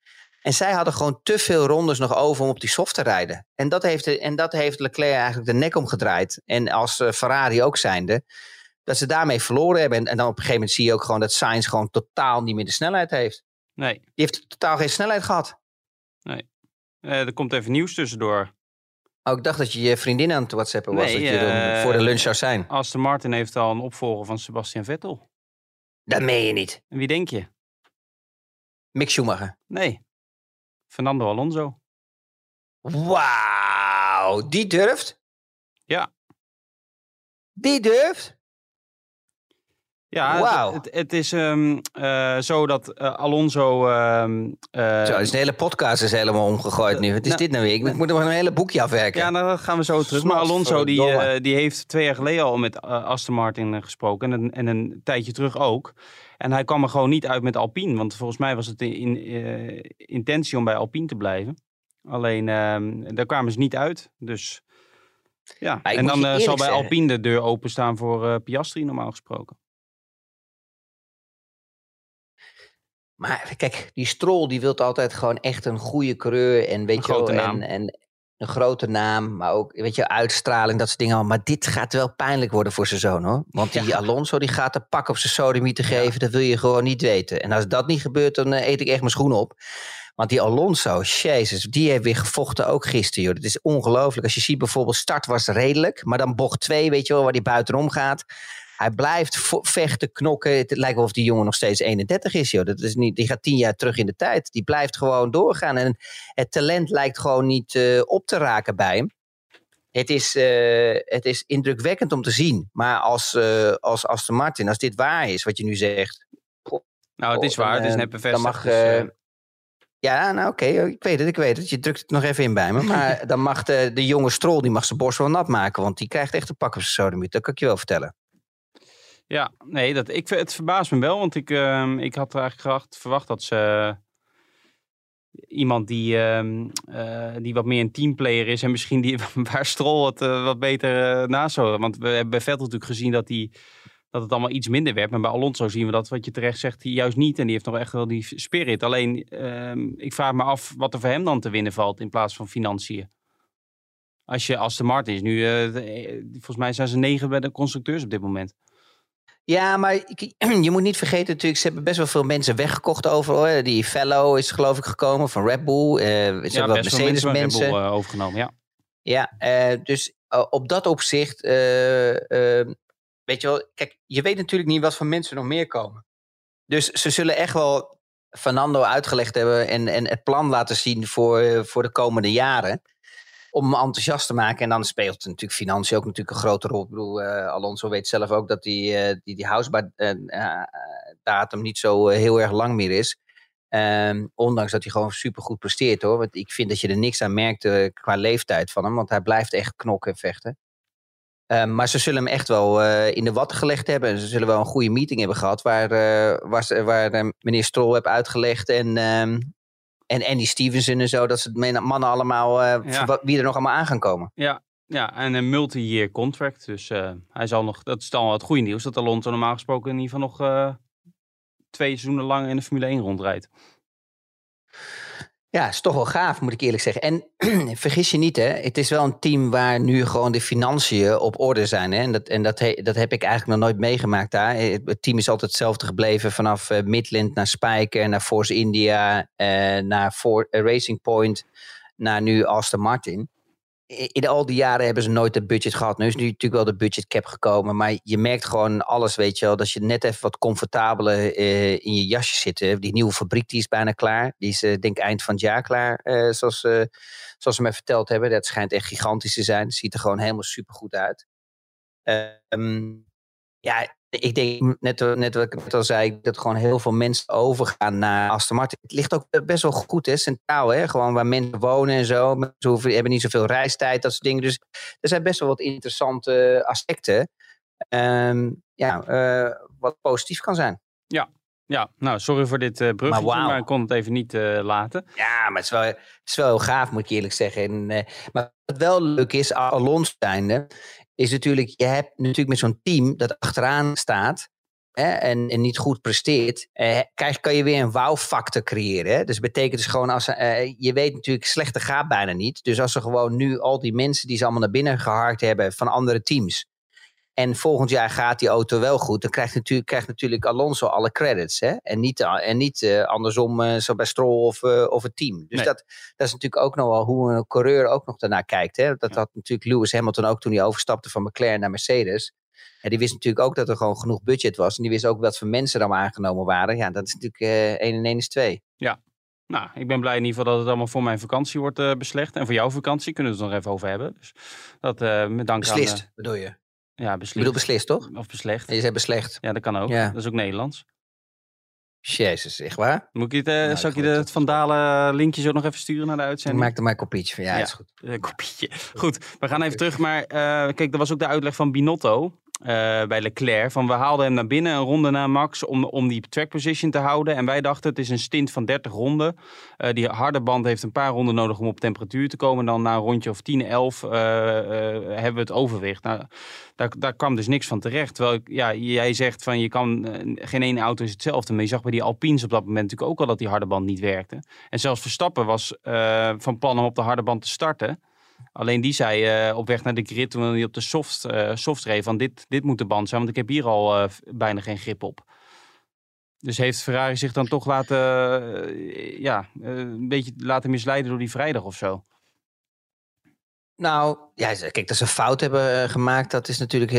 En zij hadden gewoon te veel rondes nog over om op die soft te rijden. En dat heeft, en dat heeft Leclerc eigenlijk de nek omgedraaid. En als eh, Ferrari ook zijnde, dat ze daarmee verloren hebben. En, en dan op een gegeven moment zie je ook gewoon dat Sainz gewoon totaal niet meer de snelheid heeft. Nee, Die heeft totaal geen snelheid gehad. eh, er komt even nieuws tussendoor. Oh, ik dacht dat je je vriendin aan het whatsappen was. Nee, dat je er eh, voor de lunch zou zijn. Aston Martin heeft al een opvolger van Sebastian Vettel. Dat meen je niet. En wie denk je? Mick Schumacher. Nee, Fernando Alonso. Wauw, die durft? Ja. Die durft? Ja, het, het, het is ehm, eh, zo dat eh, Alonso... ehm, eh, Zo, dus de hele podcast is helemaal omgegooid nu. Wat is nou, dit nou weer? Ik moet nog een hele boekje afwerken. Ja, nou, dat gaan we zo terug. Maar Alonso die, die heeft twee jaar geleden al met Aston Martin gesproken. En, een- en een tijdje terug ook. En hij kwam er gewoon niet uit met Alpine. Want volgens mij was het in, in, intentie om bij Alpine te blijven. Alleen ehm, daar kwamen ze niet uit. Dus ja. En dan zal bij Alpine de deur openstaan voor Piastri normaal gesproken. Maar kijk, die Stroll die wil altijd gewoon echt een goede coureur. En weet Een je wel, grote naam. En, en een grote naam. Maar ook, weet je, uitstraling, dat soort dingen. Maar dit gaat wel pijnlijk worden voor zijn zoon hoor. Want die Ja. Alonso die gaat een pak op zijn sodemie te geven. Dat wil je gewoon niet weten. En als dat niet gebeurt, dan eh, eet ik echt mijn schoen op. Want die Alonso, jezus, die heeft weer gevochten ook gisteren. Joh. Dat is ongelooflijk. Als je ziet bijvoorbeeld, start was redelijk. Maar dan bocht 2, weet je wel, waar die buitenom gaat. Hij blijft vechten, knokken. Het lijkt wel of die jongen nog steeds 31 is. Joh. Dat is niet, die gaat tien jaar terug in de tijd. Die blijft gewoon doorgaan. En het talent lijkt gewoon niet eh, op te raken bij hem. Het is, eh, het is indrukwekkend om te zien. Maar als, eh als Aston Martin, als dit waar is wat je nu zegt. Nou, het is waar. Het is net bevestigd. Dan mag, dus, ja, nou oké, ik weet het, ik weet het. Je drukt het nog even in bij me. Maar dan mag de, de jonge Strol, die mag zijn borst wel nat maken. Want die krijgt echt een pak op zijn sodemiet. Dat kan ik je wel vertellen. Ja, nee, dat, ik, het verbaast me wel, want ik, ehm, ik had eigenlijk gedacht, verwacht dat ze eh, iemand die, ehm, eh, die wat meer een teamplayer is en misschien die, waar Stroll het eh, wat beter uh, naast zou. Want we hebben bij Vettel natuurlijk gezien dat, die, dat het allemaal iets minder werd. Maar bij Alonso zien we dat, wat je terecht zegt, juist niet. En die heeft nog echt wel die spirit. Alleen, ehm, ik vraag me af wat er voor hem dan te winnen valt in plaats van financiën. Als je Aston Martin is nu, de- volgens mij zijn ze negen bij de constructeurs op dit moment. Ja, maar je moet niet vergeten natuurlijk, ze hebben best wel veel mensen weggekocht over. Hoor. Die Fellow is geloof ik gekomen van Red Bull. Eh, ze hebben wat best wel Mercedes van Red mensen. Bull, eh, overgenomen, ja. Ja, eh, dus op dat opzicht, weet je wel, kijk, je weet natuurlijk niet wat voor mensen nog meer komen. Dus ze zullen echt wel Fernando uitgelegd hebben en, en het plan laten zien voor, voor de komende jaren. Om hem enthousiast te maken. En dan speelt natuurlijk financiën ook natuurlijk een grote rol. Ik bedoel, eh, Alonso weet zelf ook dat die, eh, die, die housebouw-datum niet zo eh, heel erg lang meer is. Ehm, ondanks dat hij gewoon supergoed presteert hoor. Want ik vind dat je er niks aan merkt eh, qua leeftijd van hem. Want hij blijft echt knokken en vechten. Ehm, maar ze zullen hem echt wel eh, in de watten gelegd hebben. En ze zullen wel een goede meeting hebben gehad. Waar, eh, waar, waar eh, meneer Strol heeft uitgelegd. En, ehm, en Andy Stevenson en zo. Dat ze het mannen allemaal. eh, Ja. wie er nog allemaal aan gaan komen. Ja, en een multi-year contract. Dus eh, hij zal nog, dat is dan wel het goede nieuws, dat Alonso normaal gesproken in ieder geval nog eh, twee seizoenen lang in de Formule 1 rondrijdt. Ja, is toch wel gaaf, moet ik eerlijk zeggen. En vergis je niet, hè, het is wel een team waar nu gewoon de financiën op orde zijn. Hè? En, dat, en dat, he- dat heb ik eigenlijk nog nooit meegemaakt daar. Het, het team is altijd hetzelfde gebleven vanaf eh, Midland naar Spijker, naar Force India, eh, naar For, eh, Racing Point, naar nu Aston Martin. In al die jaren hebben ze nooit de budget gehad. Nu is nu natuurlijk wel de budget cap gekomen. Maar je merkt gewoon alles, weet je wel. Dat je net even wat comfortabeler uh, in je jasje zit. Die nieuwe fabriek die is bijna klaar. Die is uh, denk eind van het jaar klaar. Uh, zoals, zoals ze mij verteld hebben. Dat schijnt echt gigantisch te zijn. Het ziet er gewoon helemaal super goed uit. Um, ja, ik denk, net, net wat ik net al zei, dat gewoon heel veel mensen overgaan naar Aston Martin. Het ligt ook best wel goed, hè, centraal, hè? gewoon waar mensen wonen en zo. Ze hoeven, hebben niet zoveel reistijd, dat soort dingen. Dus er zijn best wel wat interessante aspecten. Um, ja, uh, wat positief kan zijn. Ja, ja, nou, sorry voor dit uh, bruggetje, maar, wow. maar, ik kon het even niet uh, laten. Ja, maar het is wel, het is wel heel gaaf, moet ik eerlijk zeggen. En, uh, maar wat wel leuk is, Alonso zijnde, is natuurlijk, je hebt natuurlijk met zo'n team dat achteraan staat hè, en, en niet goed presteert, eh, krijg, kan je weer een wow-factor creëren. Hè? Dus betekent dus gewoon, als eh, je weet natuurlijk, slechter gaat bijna niet. Dus als ze gewoon nu al die mensen die ze allemaal naar binnen geharkt hebben van andere teams, en volgend jaar gaat die auto wel goed. Dan krijgt natuurlijk, krijgt natuurlijk Alonso alle credits. Hè? En niet, en niet uh, andersom uh, zo bij Stroll of, uh, of het team. Dus dat, dat is natuurlijk ook nog wel hoe een coureur ook nog daarnaar kijkt. Hè? Dat had natuurlijk Lewis Hamilton ook toen hij overstapte van McLaren naar Mercedes. En die wist natuurlijk ook dat er gewoon genoeg budget was. En die wist ook wat voor mensen dan aangenomen waren. Ja, dat is natuurlijk 1 en 1 is 2. Ja, nou, ik ben blij in ieder geval dat het allemaal voor mijn vakantie wordt uh, beslecht. En voor jouw vakantie kunnen we het nog even over hebben. Dus dat uh, met dank Beslist, aan... Uh, bedoel je? Ja, beslist. Ik bedoel beslist, toch? Of beslecht. Je zei beslecht. Ja, dat kan ook. Ja. Dat is ook Nederlands. Jezus, echt waar? Moet ik het, uh, nou, zal ik je het Vandalen linkje zo nog even sturen naar de uitzending? Maak er maar een kopietje van. Ja, ja is goed. Een kopietje. Goed, we gaan even terug. Maar uh, kijk, er was ook de uitleg van Binotto. Uh, bij Leclerc. Van we haalden hem naar binnen, een ronde na Max, om, om die track position te houden. En wij dachten, het is een stint van 30 ronden. Uh, die harde band heeft een paar ronden nodig om op temperatuur te komen. Dan na een rondje of 10, 11 uh, hebben we het overwicht. Nou, daar, daar kwam dus niks van terecht. Terwijl ja, jij zegt van je kan, geen ene auto is hetzelfde. Maar je zag bij die Alpines op dat moment natuurlijk ook al dat die harde band niet werkte. En zelfs Verstappen was van plan om op de harde band te starten. Alleen die zei uh, op weg naar de grid toen hij op de soft, uh, soft van dit, dit moet de band zijn, want ik heb hier al uh, bijna geen grip op. Dus heeft Ferrari zich dan toch laten, ja, een beetje laten misleiden door die vrijdag of zo? Nou, ja, kijk, dat ze een fout hebben gemaakt, dat is natuurlijk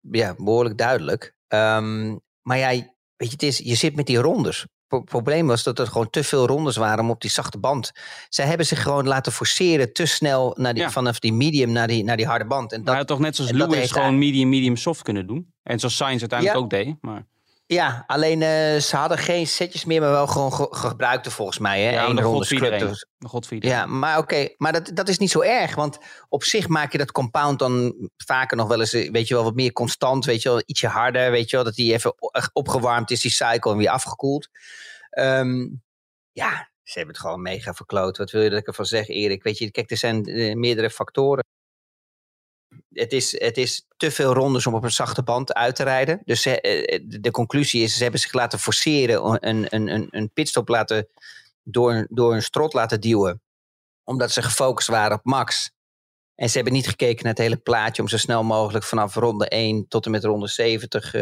ja, behoorlijk duidelijk. Um, maar ja, weet je, het is, je zit met die rondes het probleem was dat er gewoon te veel rondes waren om op die zachte band. Zij hebben zich gewoon laten forceren te snel naar die, vanaf die medium naar die, naar die harde band. En dat, maar toch net zoals Lewis gewoon medium, medium soft kunnen doen. En zoals Sainz uiteindelijk ook deed. Maar... Ja, alleen uh, ze hadden geen setjes meer, maar wel gewoon ge gebruikte volgens mij. Hè? Ja, Eén ronde. Ja, maar oké, maar dat, dat is niet zo erg. Want op zich maak je dat compound dan vaker nog wel eens, eh, weet je wel, wat meer constant. Weet je wel, ietsje harder, weet je wel, dat die even opgewarmd is, die cycle, en weer afgekoeld. Um, ja, ze hebben het gewoon mega verkloot. Wat wil je dat ik ervan zeg, Erik? Weet je, kijk, er zijn uh, meerdere factoren het is, het is te veel rondes om op een zachte band uit te rijden. Dus de, eh, de conclusie is, ze hebben zich laten forceren, een, een, een, een pitstop laten, door, door een strot laten duwen. Omdat ze gefocust waren op max. En ze hebben niet gekeken naar het hele plaatje om zo snel mogelijk vanaf ronde 1 tot en met ronde 70 uh,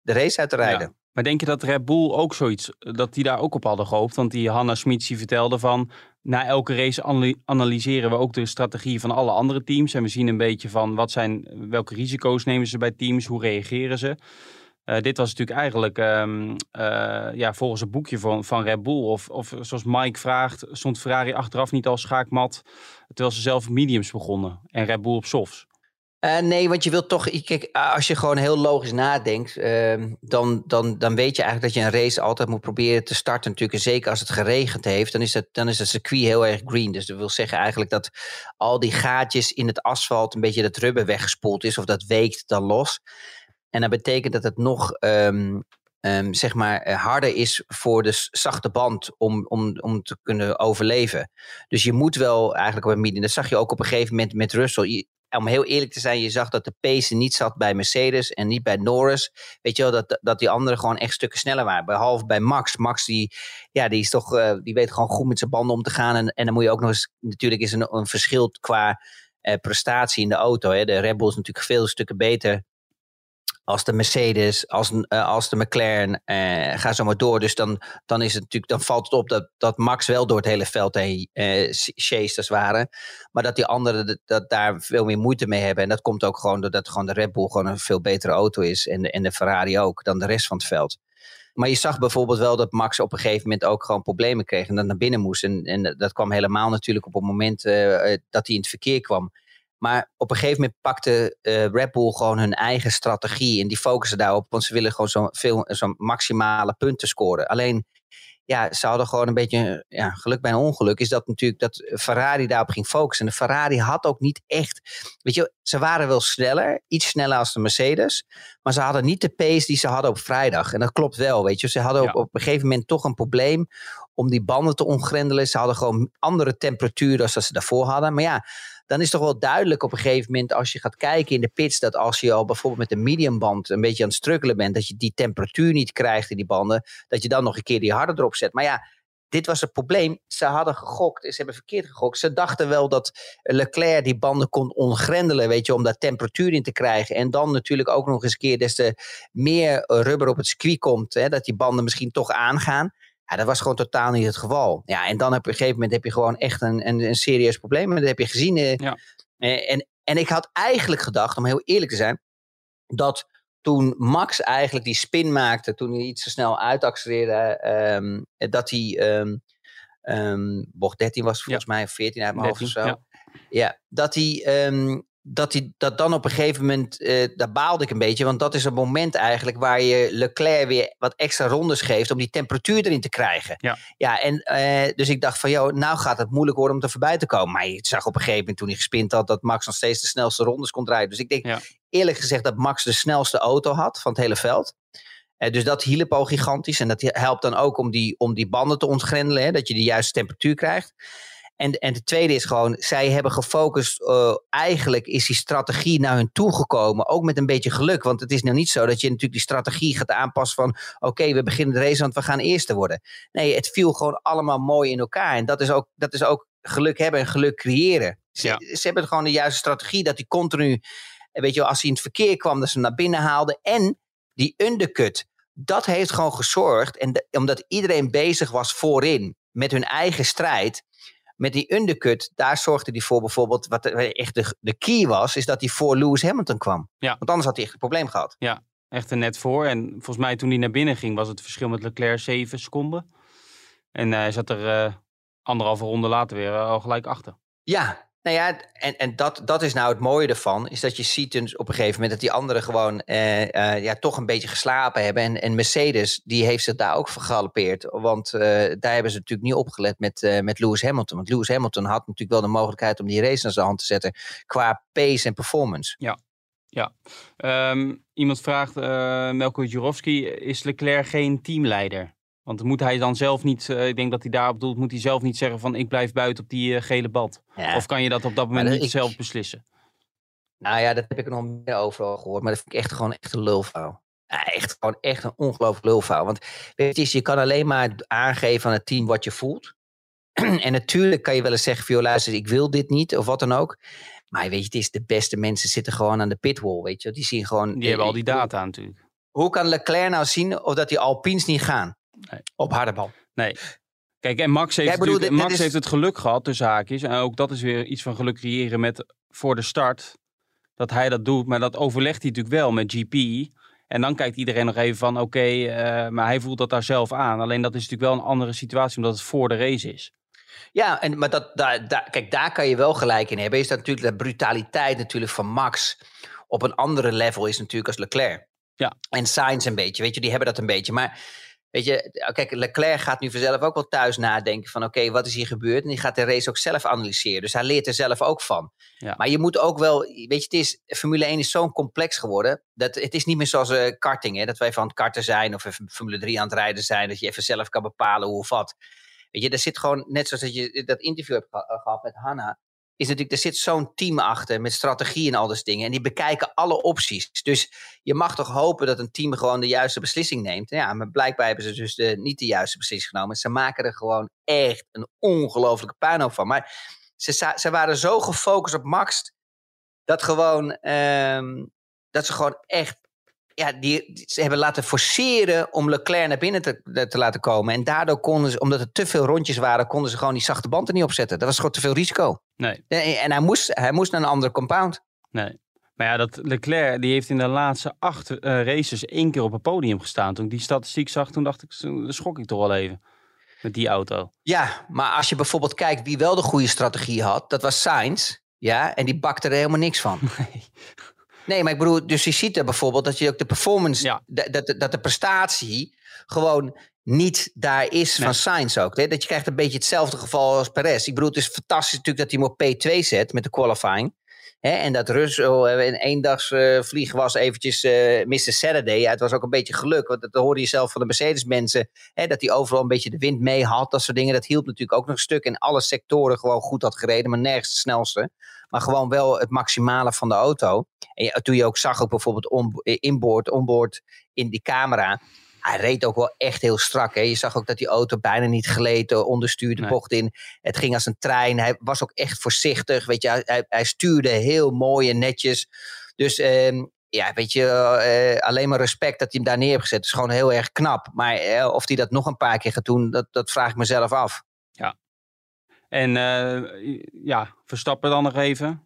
de race uit te rijden. Ja. Maar denk je dat Red Bull ook zoiets, dat die daar ook op hadden gehoopt? Want die Hanna Smits vertelde van, na elke race analyseren we ook de strategie van alle andere teams. En we zien een beetje van, wat zijn, welke risico's nemen ze bij teams, hoe reageren ze? Uh, dit was natuurlijk eigenlijk um, uh, ja, volgens het boekje van, van Red Bull. Of, of zoals Mike vraagt, stond Ferrari achteraf niet al schaakmat. Terwijl ze zelf mediums begonnen en Red Bull op softs. Uh, nee, want je wilt toch, kijk, als je gewoon heel logisch nadenkt, uh, dan, dan, dan weet je eigenlijk dat je een race altijd moet proberen te starten. Natuurlijk, zeker als het geregend heeft, dan is, het, dan is het circuit heel erg green. Dus dat wil zeggen eigenlijk dat al die gaatjes in het asfalt, een beetje dat rubber weggespoeld is, of dat weekt dan los. En dat betekent dat het nog um, um, zeg maar eh, harder is voor de zachte band om, om, om te kunnen overleven. Dus je moet wel eigenlijk op een. Dat zag je ook op een gegeven moment met Russell om heel eerlijk te zijn, je zag dat de pace niet zat bij Mercedes en niet bij Norris. Weet je wel, dat, dat die anderen gewoon echt stukken sneller waren. Behalve bij Max. Max die, ja, die, is toch, uh, die weet gewoon goed met zijn banden om te gaan. En, en dan moet je ook nog eens, natuurlijk is een, een verschil qua uh, prestatie in de auto. Hè. De Red Bull is natuurlijk veel stukken beter als de Mercedes, als, uh, als de McLaren, uh, ga zo maar door. Dus dan, dan, is het natuurlijk, dan valt het op dat, dat Max wel door het hele veld heen uh, chasers waren. Maar dat die anderen dat, dat, daar veel meer moeite mee hebben. En dat komt ook gewoon doordat gewoon de Red Bull gewoon een veel betere auto is. En de, en de Ferrari ook dan de rest van het veld. Maar je zag bijvoorbeeld wel dat Max op een gegeven moment ook gewoon problemen kreeg. En dan naar binnen moest. En, en dat kwam helemaal natuurlijk op het moment dat hij in het verkeer kwam. Maar op een gegeven moment pakte uh, Red Bull gewoon hun eigen strategie. En die focussen daarop, want ze willen gewoon zo'n zo maximale punten scoren. Alleen, ja, ze hadden gewoon een beetje ja, geluk bij een ongeluk. Is dat natuurlijk dat Ferrari daarop ging focussen. En de Ferrari had ook niet echt. Weet je, ze waren wel sneller, iets sneller als de Mercedes. Maar ze hadden niet de pace die ze hadden op vrijdag. En dat klopt wel, weet je. Ze hadden op, op een gegeven moment toch een probleem om die banden te ongrendelen. Ze hadden gewoon andere temperatuur dan ze daarvoor hadden. Maar ja dan is toch wel duidelijk op een gegeven moment als je gaat kijken in de pits, dat als je al bijvoorbeeld met een mediumband een beetje aan het strukkelen bent, dat je die temperatuur niet krijgt in die banden, dat je dan nog een keer die harde erop zet. Maar ja, dit was het probleem. Ze hadden gegokt, ze hebben verkeerd gegokt. Ze dachten wel dat Leclerc die banden kon ongrendelen, weet je, om daar temperatuur in te krijgen. En dan natuurlijk ook nog eens een keer des te meer rubber op het circuit komt, hè, dat die banden misschien toch aangaan. Ja, dat was gewoon totaal niet het geval. Ja, en dan op een gegeven moment heb je gewoon echt een, een, een serieus probleem. En dat heb je gezien. Eh, ja. Eh, en, en ik had eigenlijk gedacht, om heel eerlijk te zijn, dat toen Max eigenlijk die spin maakte, toen hij iets te snel uitaccelereerde, um, dat hij, um, bocht 13 was volgens mij, 14 uit mijn hoofd of zo. Ja. ja. dat hij dat, hij, dat dan op een gegeven moment, uh, daar baalde ik een beetje, want dat is een moment eigenlijk waar je Leclerc weer wat extra rondes geeft om die temperatuur erin te krijgen. Ja, ja en uh, dus ik dacht van, joh, nou gaat het moeilijk worden om er voorbij te komen. Maar je zag op een gegeven moment toen hij gespint had, dat Max nog steeds de snelste rondes kon rijden. Dus ik denk eerlijk gezegd dat Max de snelste auto had van het hele veld. Uh, dus dat hielp al gigantisch en dat helpt dan ook om die, om die banden te ontgrendelen, hè, dat je de juiste temperatuur krijgt. En, en de tweede is gewoon, zij hebben gefocust, uh, eigenlijk is die strategie naar hun toe gekomen. Ook met een beetje geluk, want het is nou niet zo dat je natuurlijk die strategie gaat aanpassen van, oké, we beginnen de race, want we gaan eerste worden. Nee, het viel gewoon allemaal mooi in elkaar. En dat is ook, dat is ook geluk hebben en geluk creëren. Ze, ze hebben gewoon de juiste strategie, dat die continu, weet je, als hij in het verkeer kwam, dat ze hem naar binnen haalden. En die undercut, dat heeft gewoon gezorgd, en omdat iedereen bezig was voorin met hun eigen strijd, met die undercut, daar zorgde hij voor bijvoorbeeld, wat echt de, de key was, is dat hij voor Lewis Hamilton kwam. Ja. Want anders had hij echt een probleem gehad. Ja, echt er net voor. En volgens mij toen hij naar binnen ging, was het verschil met Leclerc 7 seconden. En hij zat er uh, anderhalve ronde later weer uh, al gelijk achter. Ja, nou ja, en, en dat, dat is nou het mooie ervan. Is dat je ziet dus op een gegeven moment dat die anderen gewoon eh, eh, ja, toch een beetje geslapen hebben. En, en Mercedes, die heeft zich daar ook vergalopeerd. Want uh, daar hebben ze natuurlijk niet opgelet met, uh, met Lewis Hamilton. Want Lewis Hamilton had natuurlijk wel de mogelijkheid om die race naar zijn hand te zetten. Qua pace en performance. Ja, ja. Um, iemand vraagt, uh, Melko Jurovski, is Leclerc geen teamleider? Want moet hij dan zelf niet, uh, ik denk dat hij daarop doelt, moet hij zelf niet zeggen van ik blijf buiten op die uh, gele bad? Of kan je dat op dat moment niet ik, zelf beslissen? Nou ja, dat heb ik nog meer overal gehoord, maar dat vind ik echt gewoon echt een. Ja, echt gewoon echt een ongelooflijk lulverhaal. Want weet je, je kan alleen maar aangeven aan het team wat je voelt. en natuurlijk kan je wel eens zeggen van, joh, luister, ik wil dit niet of wat dan ook. Maar weet je, het is de beste mensen zitten gewoon aan de pitwall, weet je. Die zien gewoon... Die hebben al die data natuurlijk. Hoe kan Leclerc nou zien of dat die Alpines niet gaan? Nee. Op harde bal. Nee. Kijk, en Max heeft, bedoel, Max heeft het geluk gehad, tussen haakjes. En ook dat is weer iets van geluk creëren met voor de start. Dat hij dat doet. Maar dat overlegt hij natuurlijk wel met GP. En dan kijkt iedereen nog even van oké, uh, maar hij voelt dat daar zelf aan. Alleen dat is natuurlijk wel een andere situatie omdat het voor de race is. Ja, en, maar dat, daar, daar, kijk, daar kan je wel gelijk in hebben. Is dat natuurlijk de brutaliteit natuurlijk van Max op een andere level is natuurlijk als Leclerc. Ja. En Sainz een beetje, weet je, die hebben dat een beetje. Maar Weet je, kijk, Leclerc gaat nu vanzelf ook wel thuis nadenken van oké, wat is hier gebeurd? En die gaat de race ook zelf analyseren. Dus hij leert er zelf ook van. Ja. Maar je moet ook wel, weet je, het is, Formule 1 is zo complex geworden. Dat het is niet meer zoals uh, karting, hè, dat wij van het karten zijn of even Formule 3 aan het rijden zijn. Dat je even zelf kan bepalen hoe of wat. Weet je, er zit gewoon, net zoals dat je dat interview hebt gehad met Hanna is natuurlijk, er zit zo'n team achter met strategie en al dat dingen. En die bekijken alle opties. Dus je mag toch hopen dat een team gewoon de juiste beslissing neemt. Ja, maar blijkbaar hebben ze dus de, niet de juiste beslissing genomen. Ze maken er gewoon echt een ongelofelijke puinhoop van. Maar ze, ze waren zo gefocust op Max, dat gewoon, um, dat ze gewoon echt ja, die, ze hebben laten forceren om Leclerc naar binnen te, te laten komen. En daardoor konden ze, omdat er te veel rondjes waren, konden ze gewoon die zachte band er niet op zetten. Dat was gewoon te veel risico. Nee. En, hij, moest, hij moest naar een andere compound. Nee. Maar ja, dat Leclerc die heeft in de laatste acht uh, races één keer op het podium gestaan. Toen ik die statistiek zag, toen dacht ik, dan schrok ik toch wel even. Met die auto. Ja, maar als je bijvoorbeeld kijkt wie wel de goede strategie had, dat was Sainz. Ja, en die bakte er helemaal niks van. Nee. Nee, maar ik bedoel, dus je ziet er bijvoorbeeld dat je ook de performance, Ja. dat, dat, dat de prestatie gewoon niet daar is Nee. van Sainz ook. Hè? Dat je krijgt een beetje hetzelfde geval als Perez. Ik bedoel, het is fantastisch natuurlijk dat hij hem op P2 zet met de qualifying. Hè? En dat Russell eh, in eendags eh vlieg was eventjes eh Mr. Saturday. Ja, het was ook een beetje geluk, want dat hoorde je zelf van de Mercedes mensen. Hè? Dat hij overal een beetje de wind mee had, dat soort dingen. Dat hielp natuurlijk ook nog een stuk. In alle sectoren gewoon goed had gereden, maar nergens de snelste. Maar gewoon wel het maximale van de auto. En toen je ook zag, ook bijvoorbeeld on, inboard, onboard in die camera. Hij reed ook wel echt heel strak. Hè? Je zag ook dat die auto bijna niet gleed, eh, onderstuurde, Nee. bocht in. Het ging als een trein. Hij was ook echt voorzichtig. Weet je, hij- hij, stuurde heel mooi en netjes. Dus ehm, ja, weet je, eh, alleen maar respect dat hij hem daar neer heeft gezet. Het is gewoon heel erg knap. Maar eh, of hij dat nog een paar keer gaat doen, dat, dat vraag ik mezelf af. En eh, ja, Verstappen dan nog even.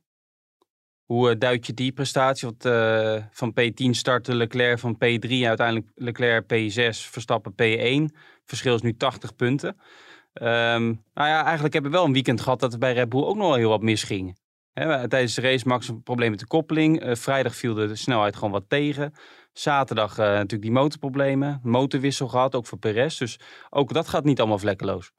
Hoe eh, duid je die prestatie? Eh, van P10 startte Leclerc van P3, uiteindelijk Leclerc P6, Verstappen P1. Verschil is nu 80 punten. Ehm, nou ja, eigenlijk hebben we wel een weekend gehad dat er bij Red Bull ook nog wel heel wat misging. Hè, tijdens de race Max een probleem met de koppeling. Eh, vrijdag viel de snelheid gewoon wat tegen. Zaterdag natuurlijk die motorproblemen. Motorwissel gehad, ook voor Perez. Dus ook dat gaat niet allemaal vlekkeloos.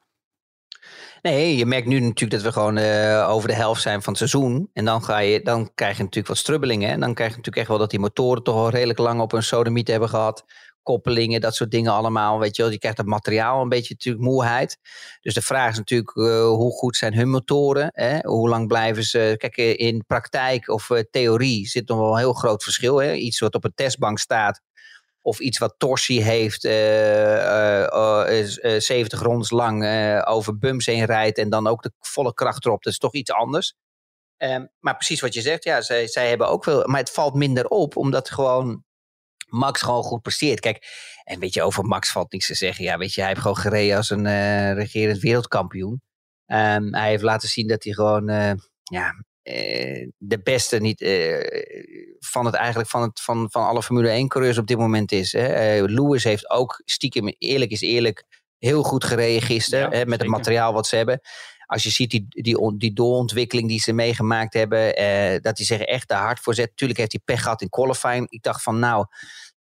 Nee, je merkt nu natuurlijk dat we gewoon eh, over de helft zijn van het seizoen. En dan, ga je, dan krijg je natuurlijk wat strubbelingen. En dan krijg je natuurlijk echt wel dat die motoren toch al redelijk lang op een sodemiet hebben gehad. Koppelingen, dat soort dingen allemaal. Weet je wel, je krijgt het materiaal een beetje natuurlijk moeheid. Dus de vraag is natuurlijk eh, hoe goed zijn hun motoren? Hè? Hoe lang blijven ze... Kijk, eh, in praktijk of theorie zit nog wel een heel groot verschil. Hè? Iets wat op een testbank staat of iets wat torsie heeft, is, eh, 70 rondes lang eh, over bumps heen rijdt en dan ook de volle kracht erop. Dat is toch iets anders. Ehm, maar precies wat je zegt, ja, zij, zij hebben ook veel, maar het valt minder op, omdat gewoon Max gewoon goed presteert. Kijk, en weet je, over Max valt niks te zeggen. Ja, weet je, hij heeft gewoon gereden als een eh, regerend wereldkampioen. Ehm, hij heeft laten zien dat hij gewoon, eh, ja, de beste niet, eh, van het eigenlijk van, het, van, van alle Formule 1 coureurs op dit moment is. Hè. Eh, Lewis heeft ook stiekem, eerlijk is eerlijk, heel goed gereden gisteren. Ja, hè, met het materiaal wat ze hebben. Als je ziet die, die, die doorontwikkeling die ze meegemaakt hebben, eh, dat hij zich echt daar hard voor zet. Tuurlijk heeft hij pech gehad in qualifying. Ik dacht van nou,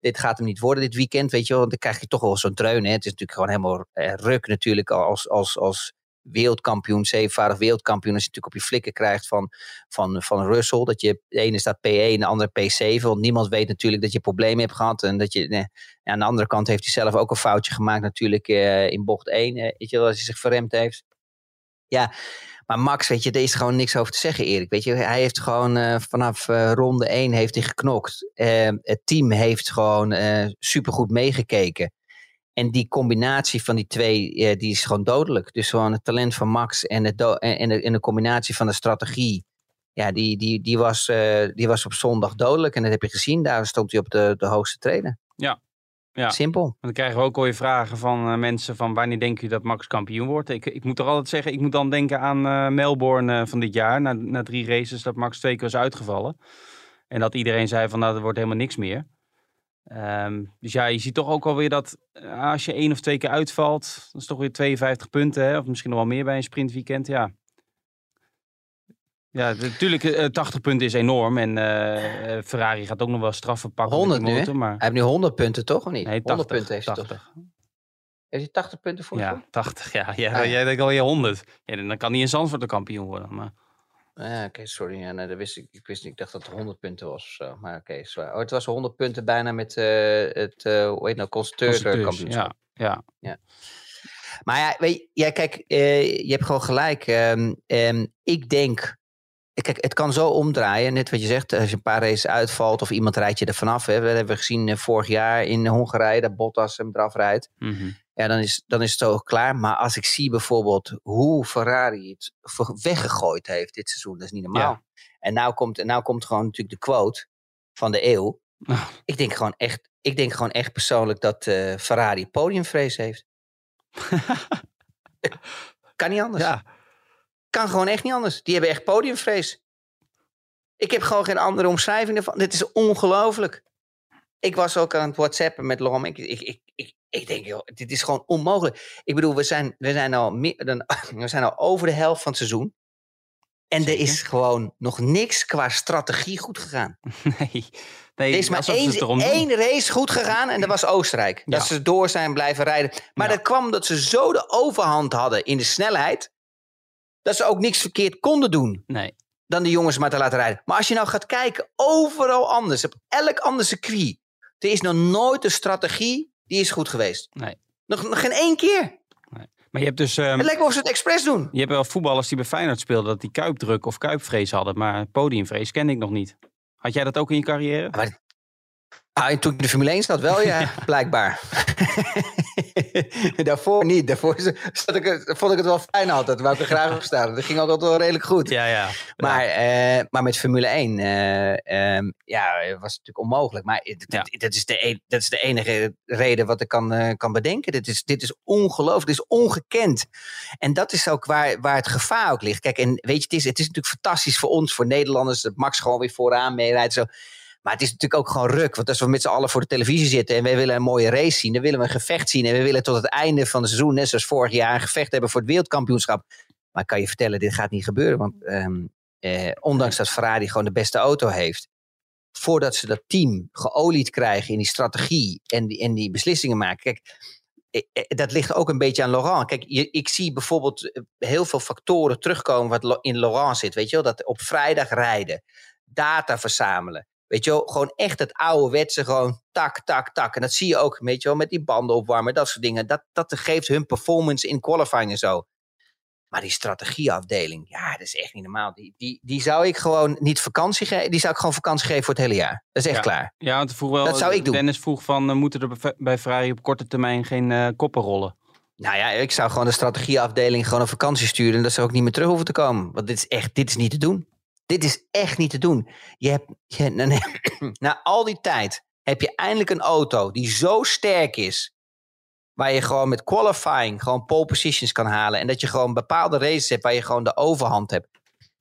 dit gaat hem niet worden dit weekend, weet je wel. Want dan krijg je toch wel zo'n dreun. Hè. Het is natuurlijk gewoon helemaal eh, ruk natuurlijk als, als, als wereldkampioen, zevenvoudig wereldkampioen. Als je natuurlijk op je flikken krijgt van, van, van Russell. Dat je, de ene staat P1, de andere P7. Want niemand weet natuurlijk dat je problemen hebt gehad. En dat je, aan de andere kant heeft hij zelf ook een foutje gemaakt natuurlijk eh, in bocht 1. eh, weet je wel, als hij zich verremd heeft. Ja, maar Max, weet je, er is gewoon niks over te zeggen, Erik. Weet je, hij heeft gewoon eh, vanaf ronde 1 heeft hij geknokt. Het team heeft gewoon supergoed meegekeken. En die combinatie van die twee, die is gewoon dodelijk. Dus gewoon het talent van Max en, het en, de, en de combinatie van de strategie. Ja, die, die, die, was, eh, die was op zondag dodelijk. En dat heb je gezien. Daar stond hij op de, de hoogste treden. Ja. Ja. Simpel. Dan krijgen we ook alweer vragen van eh, mensen van wanneer denken jullie dat Max kampioen wordt? Ik, ik moet er altijd zeggen, ik moet dan denken aan eh, Melbourne van dit jaar. Na, na drie races dat Max twee keer was uitgevallen. En dat iedereen zei van nou, er wordt helemaal niks meer. Ehm, dus ja, je ziet toch ook alweer dat eh, als je één of twee keer uitvalt, dat is toch weer 52 punten. Hè? Of misschien nog wel meer bij een sprintweekend. Ja, ja natuurlijk, eh, 80 punten is enorm. En eh, eh, Ferrari gaat ook nog wel straffen pakken. met die 100 nu, hè? motor, maar... Hij heeft nu 100 punten, toch? Of niet? Nee, 100 80, punten heeft hij toch? 80. Heeft hij 80 punten voor Ja, 80. Ja, ja, Ah, ja. jij denkt al je 100. Ja, dan kan hij in Zandvoort de kampioen worden. Maar Ja, oké, sorry. Ja, nee, dat wist ik, ik wist niet. Ik dacht dat het 100 punten was of zo. Maar oké. Oh, het was 100 punten bijna met eh, het, eh hoe heet nou, constructeurskampioenschap. ja, ja. Maar ja, weet je, ja, kijk, eh, je hebt gewoon gelijk. Ehm, ehm, ik denk, kijk, het kan zo omdraaien. Net wat je zegt, als je een paar races uitvalt of iemand rijdt je er vanaf. Hè. Dat hebben we gezien vorig jaar in Hongarije, dat Bottas hem eraf rijdt. Mhm. Ja, dan is, dan is het ook klaar. Maar als ik zie bijvoorbeeld hoe Ferrari het weggegooid heeft dit seizoen, dat is niet normaal. Ja. En nou komt, en nou komt gewoon natuurlijk de quote van de eeuw. Nou. Ik denk gewoon echt, ik denk gewoon echt persoonlijk dat eh, Ferrari podiumvrees heeft. kan niet anders. Ja, Kan gewoon echt niet anders. Die hebben echt podiumvrees. Ik heb gewoon geen andere omschrijving ervan. Dit is ongelooflijk. Ik was ook aan het whatsappen met Lom. Ik, ik, ik, ik, ik denk, joh, dit is gewoon onmogelijk. Ik bedoel, we zijn, we zijn, al, meer dan, we zijn al over de helft van het seizoen. En Zeker. er is gewoon nog niks qua strategie goed gegaan. nee. nee Er is maar één, één race goed gegaan en dat was Oostenrijk. Dat Ja. ze door zijn blijven rijden. Maar Ja. dat kwam omdat ze zo de overhand hadden in de snelheid. Dat ze ook niks verkeerd konden doen Nee. dan de jongens maar te laten rijden. Maar als je nou gaat kijken, overal anders, op elk ander circuit. Er is nog nooit een strategie die is goed geweest. Nee. Nog, nog geen één keer. Maar je hebt dus... ehm, Het lijkt wel of ze het expres doen. je hebt wel voetballers die bij Feyenoord speelden... dat die kuipdruk of kuipvrees hadden. Maar podiumvrees kende ik nog niet. Had jij dat ook in je carrière? Ah, en toen ik in de Formule 1 zat wel, ja, blijkbaar. Daarvoor niet. Daarvoor zat ik, vond ik het wel fijn altijd. Wou ik er graag op staan. Dat ging ook altijd wel redelijk goed. Ja, ja. Maar, eh, maar met Formule 1, eh, ehm, ja, was het natuurlijk onmogelijk. Maar Ja. dat, is de e- dat is de enige reden wat ik kan, eh, kan bedenken. Dit is, dit is ongelooflijk, dit is ongekend. En dat is ook waar, waar het gevaar ook ligt. Kijk, en weet je, het is, het is natuurlijk fantastisch voor ons, voor Nederlanders, dat Max gewoon weer vooraan meerijdt. Zo. Maar het is natuurlijk ook gewoon ruk. Want als we met z'n allen voor de televisie zitten en wij willen een mooie race zien, dan willen we een gevecht zien. En we willen tot het einde van het seizoen, net zoals vorig jaar, een gevecht hebben voor het wereldkampioenschap. Maar ik kan je vertellen, dit gaat niet gebeuren. Want ehm, eh, ondanks dat Ferrari gewoon de beste auto heeft. Voordat ze dat team geolied krijgen in die strategie en die, en die beslissingen maken. Kijk, eh, eh, dat ligt ook een beetje aan Laurent. Kijk, ik zie bijvoorbeeld eh, heel veel factoren terugkomen wat in Laurent zit. Weet je wel, dat op vrijdag rijden, data verzamelen. Weet je wel, gewoon echt het ouderwetse, gewoon tak, tak, tak. En dat zie je ook, weet je wel, met die banden opwarmen, dat soort dingen. Dat, dat geeft hun performance in qualifying en zo. Maar die strategieafdeling, ja, dat is echt niet normaal. Die, die, die zou ik gewoon niet vakantie geven. Die zou ik gewoon vakantie geven voor het hele jaar. Dat is echt Ja. klaar. Ja, want vroeg wel, Dat zou ik doen. Dennis vroeg van, eh, moeten er bij- bij Ferrari op korte termijn geen eh, koppen rollen? Nou ja, ik zou gewoon de strategieafdeling gewoon op vakantie sturen. En dat ze ook niet meer terug hoeven te komen. Want dit is echt, dit is niet te doen. Dit is echt niet te doen. Je hebt, na al die tijd heb je eindelijk een auto die zo sterk is. Waar je gewoon met qualifying gewoon pole positions kan halen. En dat je gewoon bepaalde races hebt waar je gewoon de overhand hebt.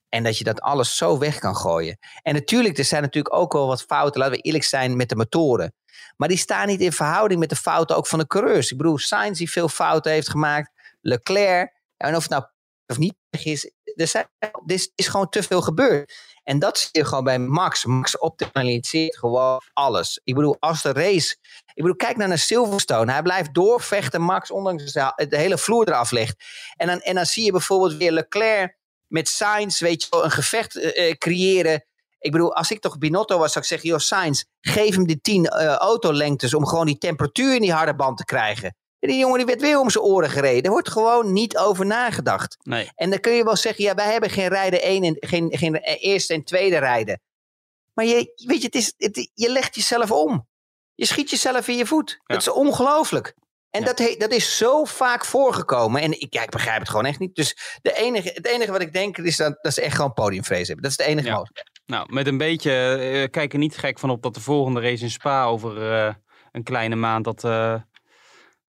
En dat je dat alles zo weg kan gooien. En natuurlijk, er zijn natuurlijk ook wel wat fouten. Laten we eerlijk zijn met de motoren. Maar die staan niet in verhouding met de fouten ook van de coureurs. Ik bedoel, Sainz die veel fouten heeft gemaakt. Leclerc. En of het nou of niet is. Er, er is, gewoon te veel gebeurd. En dat zie je gewoon bij Max. Max optimaliseert gewoon alles. Ik bedoel, als de race... Ik bedoel, kijk naar naar Silverstone. Hij blijft doorvechten, Max, ondanks dat de hele vloer eraf legt. En dan, en dan zie je bijvoorbeeld weer Leclerc met Sainz, weet je wel, een gevecht eh, eh, creëren. Ik bedoel, als ik toch Binotto was, zou ik zeggen, joh, Sainz, geef hem die tien eh, autolengtes om gewoon die temperatuur in die harde band te krijgen. Die jongen die werd weer om zijn oren gereden. Er wordt gewoon niet over nagedacht. Nee. En dan kun je wel zeggen, ja, wij hebben geen rijden één en geen, geen eerste en tweede rijden. Maar je, weet je, het is, het, je legt jezelf om. Je schiet jezelf in je voet. Ja. Dat is ongelooflijk. En Ja. dat, he- dat is zo vaak voorgekomen. En ik, ja, ik begrijp het gewoon echt niet. Dus de enige, het enige wat ik denk is dat, dat ze echt gewoon podiumvrees hebben. Dat is de enige Ja. mogelijkheid. Nou, met een beetje eh, kijk er niet gek van op dat de volgende race in Spa over eh, een kleine maand dat eh,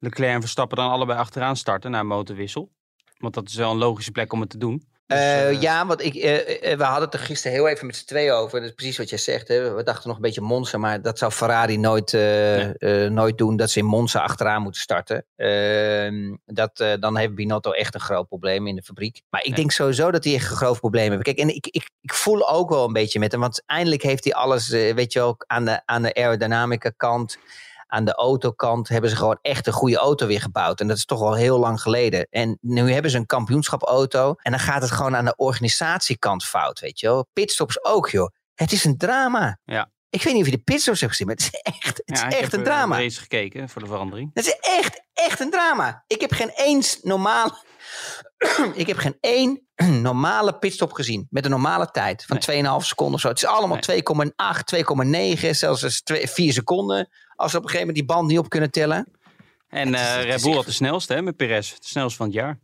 Leclerc en Verstappen dan allebei achteraan starten na een motorwissel. Want dat is wel een logische plek om het te doen. Dus, Eh, eh, ja, want ik, eh, we hadden het er gisteren heel even met z'n tweeën over. Dat is precies wat jij zegt. Hè. We dachten nog een beetje Monza, maar dat zou Ferrari nooit, Nee. nooit doen. Dat ze in Monza achteraan moeten starten. Ehm, dat, dan heeft Binotto echt een groot probleem in de fabriek. Maar ik Nee. denk sowieso dat hij echt een groot probleem heeft. Kijk, en ik, ik, ik voel ook wel een beetje met hem. Want eindelijk heeft hij alles, weet je wel, aan de, aan de aerodynamica kant aan de autokant hebben ze gewoon echt een goede auto weer gebouwd. En dat is toch al heel lang geleden. En nu hebben ze een kampioenschapauto. En dan gaat het gewoon aan de organisatiekant fout, weet je wel. Pitstops ook, joh. Het is een drama. Ja. Ik weet niet of je de pitstops hebt gezien, maar het is echt, het ja, is ik echt heb, een eh, drama. de race gekeken voor de verandering. Het is echt, echt een drama. Ik heb geen eens normaal... ik heb geen één normale pitstop gezien. Met een normale tijd van 2,5 seconden of zo. Het is allemaal 2,8, 2,9, zelfs eens 2, 4 seconden. Als ze op een gegeven moment die band niet op kunnen tellen. En is- eh Red Bull had de snelste hè, met Perez. De snelste van het jaar.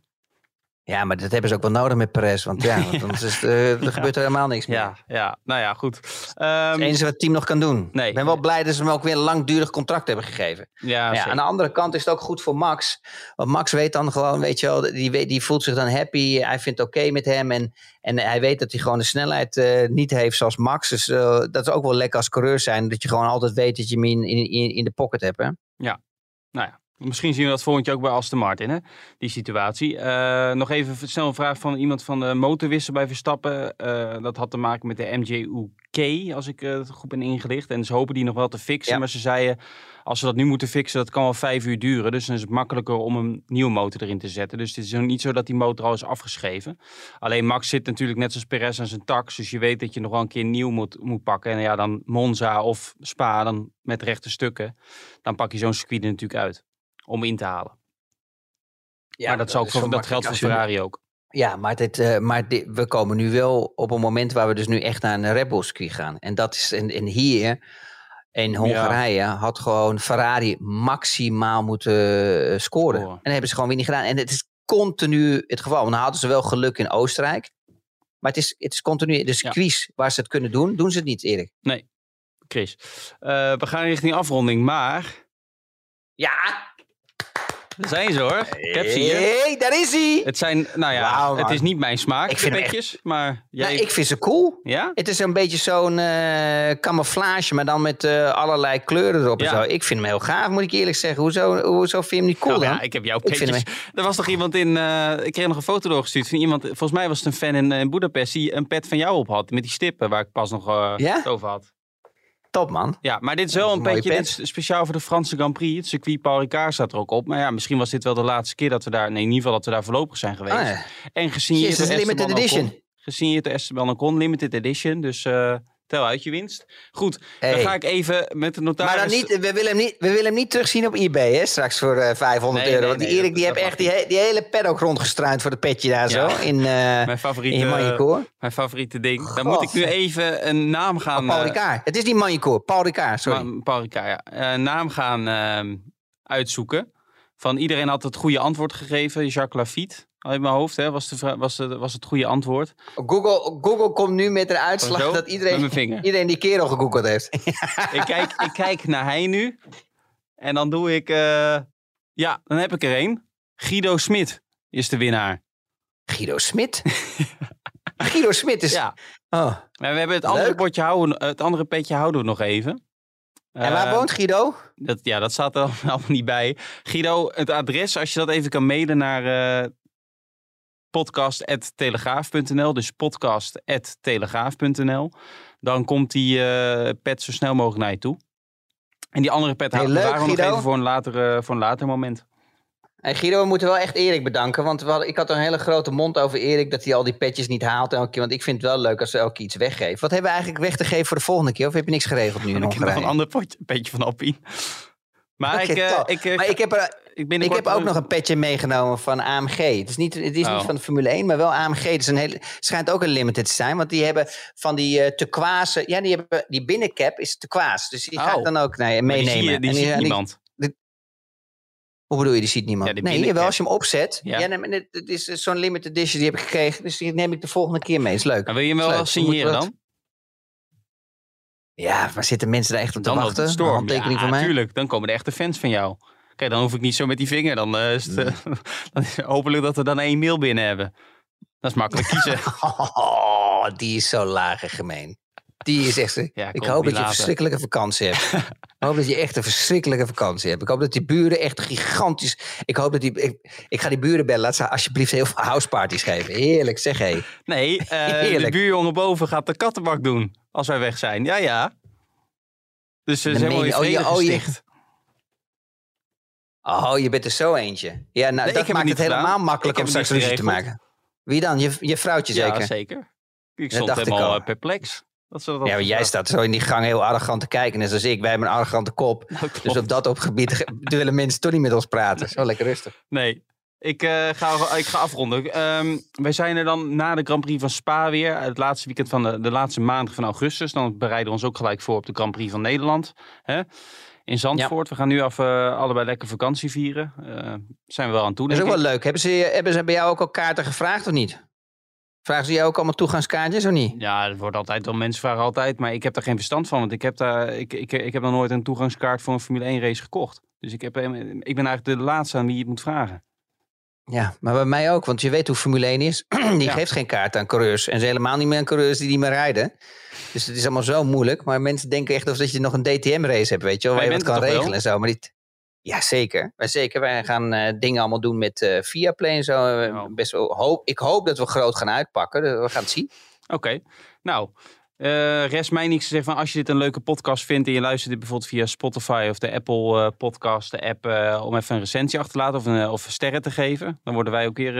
Ja, maar dat hebben ze ook wel nodig met Perez. Want ja, want anders is eh, er gebeurt er helemaal niks meer. Ja, ja, nou ja, goed. Het Ehm, enige wat het team nog kan doen. Nee. Ik ben wel blij dat ze hem ook weer een langdurig contract hebben gegeven. ja, ja, aan de andere kant is het ook goed voor Max. Want Max weet dan gewoon, weet je wel, die, die voelt zich dan happy. Hij vindt oké met hem. En, en hij weet dat hij gewoon de snelheid eh, niet heeft zoals Max. Dus eh, dat is ook wel lekker als coureur zijn. Dat je gewoon altijd weet dat je hem in, in, in- de pocket hebt. Hè? Nou ja, misschien zien we dat volgend jaar ook bij Aston Martin, hè? die situatie. Eh, nog even snel een vraag van iemand van de motorwissel bij Verstappen. Eh, dat had te maken met de MJUK, als ik eh, het goed ben ingelicht. En ze hopen die nog wel te fixen. Ja. Maar ze zeiden, als ze dat nu moeten fixen, dat kan wel vijf uur duren. Dus dan is het makkelijker om een nieuwe motor erin te zetten. Dus het is nog niet zo dat die motor al is afgeschreven. Alleen Max zit natuurlijk net zoals Perez aan zijn tax. Dus je weet dat je nog wel een keer nieuw moet, moet pakken. En ja, dan Monza of Spa, dan met rechte stukken. Dan pak je zo'n circuit er natuurlijk uit om in te halen. Ja, maar dat, zou ook voor, dat geldt voor Ferrari ook. Ja, maar, dit, eh, maar dit, we komen nu wel op een moment waar we dus nu echt naar een circuit gaan. En dat is en, en hier in Hongarije had gewoon Ferrari maximaal moeten eh, scoren. Scoren. En dat hebben ze gewoon weer niet gedaan. En het is continu het geval. Want dan hadden ze wel geluk in Oostenrijk. Maar het is, het is continu de circuits waar ze het kunnen doen, doen ze het niet, Erik. Chris, Eh, we gaan richting afronding, maar Ja, daar zijn ze hoor. Ik heb ze hier. hey, daar is hij! Het zijn, nou ja, Wauw, man. het is niet mijn smaak, Ik ik vind hem petjes, maar jij... Nou, ik vind ze cool. Ja? Het is een beetje zo'n eh, camouflage, maar dan met eh, allerlei kleuren erop Ja. en zo. Ik vind hem heel gaaf, moet ik eerlijk zeggen. Hoezo, hoezo vind je hem niet cool Nou dan? ja, ik heb jouw Ik vind petjes. Er was toch iemand in, eh, ik kreeg nog een foto doorgestuurd van iemand, volgens mij was het een fan in, eh, in Budapest, die een pet van jou op had, met die stippen waar ik pas nog eh, Ja? het over had. Top, man. Ja, maar dit is wel is een een pet. dit is speciaal voor de Franse Grand Prix. Het circuit Paul Ricard staat er ook op. Maar ja, misschien was dit wel de laatste keer dat we daar, nee, in ieder geval dat we daar voorlopig zijn geweest. Ah, ja. En Jezus, door limited Esteban edition. Ocon. Gesigneerd door Esteban Ocon, limited edition. Dus eh, tel uit je winst. Goed, dan ga ik even met de notaris... Maar dan niet, we, willen hem niet, we willen hem niet terugzien op eBay, hè, straks voor eh, 500 Nee, euro. nee, Want die Erik die heeft echt die, he- die hele paddock rondgestruind voor de petje daar Ja. zo. In, eh Mijn favoriete, mijn favoriete ding. Dan moet ik nu even een naam gaan... Oh, Paul eh, Ricard. Het is niet Manjecoor, Paul Ricard, sorry. Ma- Paul Ricard, ja. Een naam gaan ehm, uitzoeken. Van iedereen had het goede antwoord gegeven. Jacques Lafitte, uit mijn hoofd, hè, was, de, was, de, was het goede antwoord. Google, Google komt nu met een uitslag Zo, dat iedereen, iedereen die kerel gegoogeld heeft. ik, kijk, ik kijk naar hij nu. En dan doe ik... eh, ja, dan heb ik er één. Guido Smit is de winnaar. Guido Smit? Guido Smit is... Ja. Oh. Maar we hebben het andere, Leuk. potje houden, het andere petje houden we nog even. En waar Eh, woont Guido? Dat, ja, dat staat er allemaal niet bij. Guido, het adres, als je dat even kan mailen naar eh podcast.telegraaf.nl. Dus podcast.telegraaf.nl. Dan komt die eh, pet zo snel mogelijk naar je toe. En die andere pet Hey, houden we nog even voor een, later, eh, voor een later moment. Hey Guido, we moeten wel echt Erik bedanken. Want hadden, ik had een hele grote mond over Erik dat hij al die petjes niet haalt elke keer. Want ik vind het wel leuk als ze elke keer iets weggeven. Wat hebben we eigenlijk weg te geven voor de volgende keer? Of heb je niks geregeld nu in ik heb nog een ander potje, petje van Alpine. Maar ik, eh, ik, Maar ik heb, er, ik, heb ook nog een petje meegenomen van AMG. Het is niet, het is Oh. niet van de Formule 1, maar wel AMG. Het is een hele, schijnt ook een limited te zijn. Want die hebben van die eh turquoise... Ja, die, hebben, die binnencap is turquoise. Dus die ga Oh. ik dan ook nee, maar die meenemen. zie je, die En ziet en niemand. Hoe bedoel je, die ziet niemand? Ja, die nee, jawel, als je hem opzet. Ja. Ja, nee, dit is eh, zo'n limited edition, die heb ik gekregen. Dus die neem ik de volgende keer mee. Is leuk. Maar wil je hem wel leuk. signeren dan? Ja, maar zitten mensen daar echt op te Dan wachten? storm. handtekening ja, van mij? natuurlijk. Dan komen de echte fans van jou. Kijk, dan hoef ik niet zo met die vinger. Dan, eh, is het, eh, dan is hopelijk dat we dan één mail binnen hebben. Dat is makkelijk kiezen. Oh, die is zo laag en gemeen. Die is echt... Ja, ik hoop dat je een verschrikkelijke vakantie hebt. ik hoop dat je echt een verschrikkelijke vakantie hebt. Ik hoop dat die buren echt gigantisch... Ik hoop dat die... Ik, ik ga die buren bellen. Laat ze alsjeblieft heel veel houseparties geven. Heerlijk, zeg hé. Nee, eh, de buurjongen boven gaat de kattenbak doen. Als wij weg zijn. Ja, ja. Dus ze zijn in je- oh, je- oh, je-. Oh, je bent er zo eentje. Ja, nou, Nee, ik dat maakt het helemaal makkelijk Ik om heb het straks niet ruzie te maken. Wie dan? Je, je vrouwtje zeker? Ja, zeker. Ik Dat stond dacht ik helemaal al. eh, perplex. Dat dat Ja, maar jij staat zo in die gang heel arrogant te kijken. Net zoals ik. Wij hebben een arrogante kop. Dat Dus op dat op gebied ge- willen mensen toch niet met ons praten. Zo lekker rustig. Nee. Ik, eh, ga, ik ga afronden. Ehm, wij zijn er dan na de Grand Prix van Spa weer. Het laatste weekend van de, de laatste maandag van augustus. Dan bereiden we ons ook gelijk voor op de Grand Prix van Nederland. Hè? In Zandvoort. We gaan nu af allebei lekker vakantie vieren. zijn we wel aan toe. Dat is ook wel leuk. Hebben ze, hebben ze bij jou ook al kaarten gevraagd of niet? Vragen ze jou ook allemaal toegangskaartjes of niet? Ja, het wordt altijd wel. Mensen vragen altijd. Maar ik heb daar geen verstand van. Want ik heb, daar, ik, ik, ik heb nog nooit een toegangskaart voor een Formule 1 race gekocht. Dus ik, heb, ik ben eigenlijk de laatste aan wie je het moet vragen. Ja, maar bij mij ook. Want je weet hoe Formule 1 is. die geeft geen kaart aan coureurs. En ze helemaal niet meer aan coureurs die niet meer rijden. Dus het is allemaal zo moeilijk. Maar mensen denken echt of dat je nog een DTM-race hebt, weet je wel. Waar je wat kan regelen en zo. Maar die, ja, zeker. Wij, zeker. Wij gaan uh, dingen allemaal doen met uh, Viaplay en zo. Uh, best wel hoop, ik hoop dat we groot gaan uitpakken. We gaan het zien. Oké. Okay. Nou, rest mij niks te zeggen van als je dit een leuke podcast vindt en je luistert dit bijvoorbeeld via Spotify of de Apple podcast, de app, om even een recensie achter te laten of, een, of sterren te geven. Dan worden wij ook weer,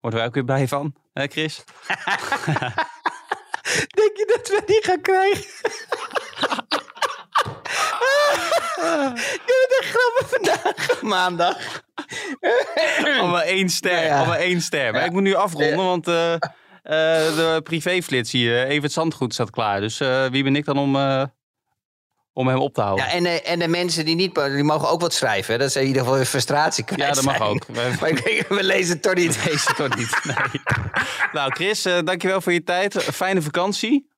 worden wij ook weer blij van. Hè Chris? Denk je dat we die gaan krijgen? Je bent echt grappig vandaag, maandag. Allemaal één ster, ja, allemaal één ster. Maar ik moet nu afronden, want uh, uh, de privéflits hier, Evert Zandgoed staat klaar. Dus uh, wie ben ik dan om, om hem op te houden? Ja, en, en de mensen die niet, die mogen ook wat schrijven. Dat is in ieder geval een frustratie kwijt Ja, dat mag ook. maar we lezen het toch niet. We lezen het toch niet, nee. nou Chris, dankjewel voor je tijd. Fijne vakantie.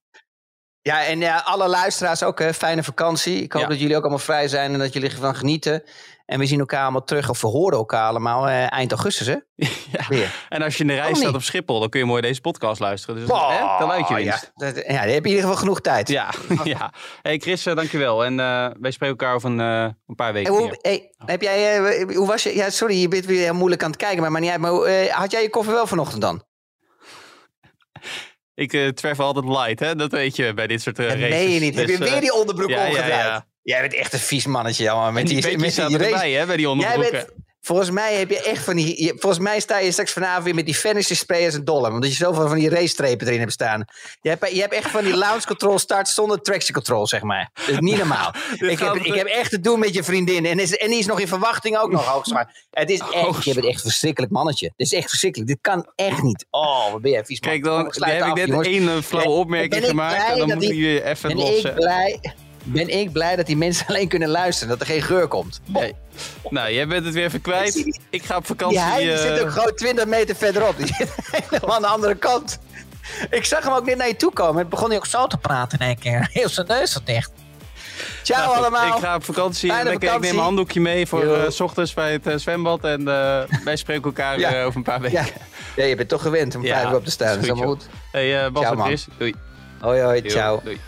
Ja, en ja, alle luisteraars ook, hè, fijne vakantie. Ik hoop dat jullie ook allemaal vrij zijn en dat jullie ervan genieten. En we zien elkaar allemaal terug, of we horen elkaar allemaal eh, eind augustus, hè? ja. Weer. En als je in de reis staat op Schiphol, dan kun je mooi deze podcast luisteren. Dus oh, hè, dan uit je winst. Ja, dat, ja, dan heb je in ieder geval genoeg tijd. Ja, ja. Hey Chris, uh, dankjewel. En uh, wij spreken elkaar over een, uh, een paar weken hoe, hey, heb jij, hoe was je? Ja, sorry, je bent weer heel moeilijk aan het kijken, maar, maar, niet uit, maar had jij je koffer wel vanochtend dan? Ik uh, twijfel altijd light, hè? Dat weet je bij dit soort uh, races. Nee, niet. Dus, Heb je weer die onderbroek ja, omgedraaid? Ja, ja. Jij bent echt een vies mannetje, jongen. Met die, die met die race. erbij, hè, bij die onderbroeken. Jij bent, volgens mij heb je echt van die... Volgens mij sta je straks vanavond weer met die fantasy spray als een dolle. Omdat je zoveel van die racestrepen erin hebt staan. Je hebt, je hebt echt van die launch control start zonder traction control, zeg maar. Dat is niet normaal. ik, heb, ik heb echt te doen met je vriendin. En, is, en die is nog in verwachting ook nog hoogzwaar. Het is echt... Je bent echt een verschrikkelijk mannetje. Dit is echt verschrikkelijk. Dit kan echt niet. Oh, wat ben jij vies man. Kijk, dan, dan heb ik net één flauwe opmerking gemaakt. En dan moet je even lossen. ik blij ben ik blij dat die mensen alleen kunnen luisteren. Dat er geen geur komt. Nee. Nou, jij bent het weer even kwijt. Ik ga op vakantie. Ja, hij uh... zit ook gewoon 20 meter verderop. Die zit helemaal aan de andere kant. Ik zag hem ook net naar je toe komen. Het begon hij ook zo te praten in één keer. Heel zijn neus zat dicht. Ciao nou, allemaal. Ik ga op vakantie. Lekker, vakantie. Ik neem een handdoekje mee voor uh, s ochtends bij het uh, zwembad. En wij spreken elkaar ja. over een paar weken. Ja. ja. je bent toch gewend om vijf uur op te staan. Dat is allemaal goed. Hey, Bas en Chris. Doei. Hoi, hoi. Ciao. Doei.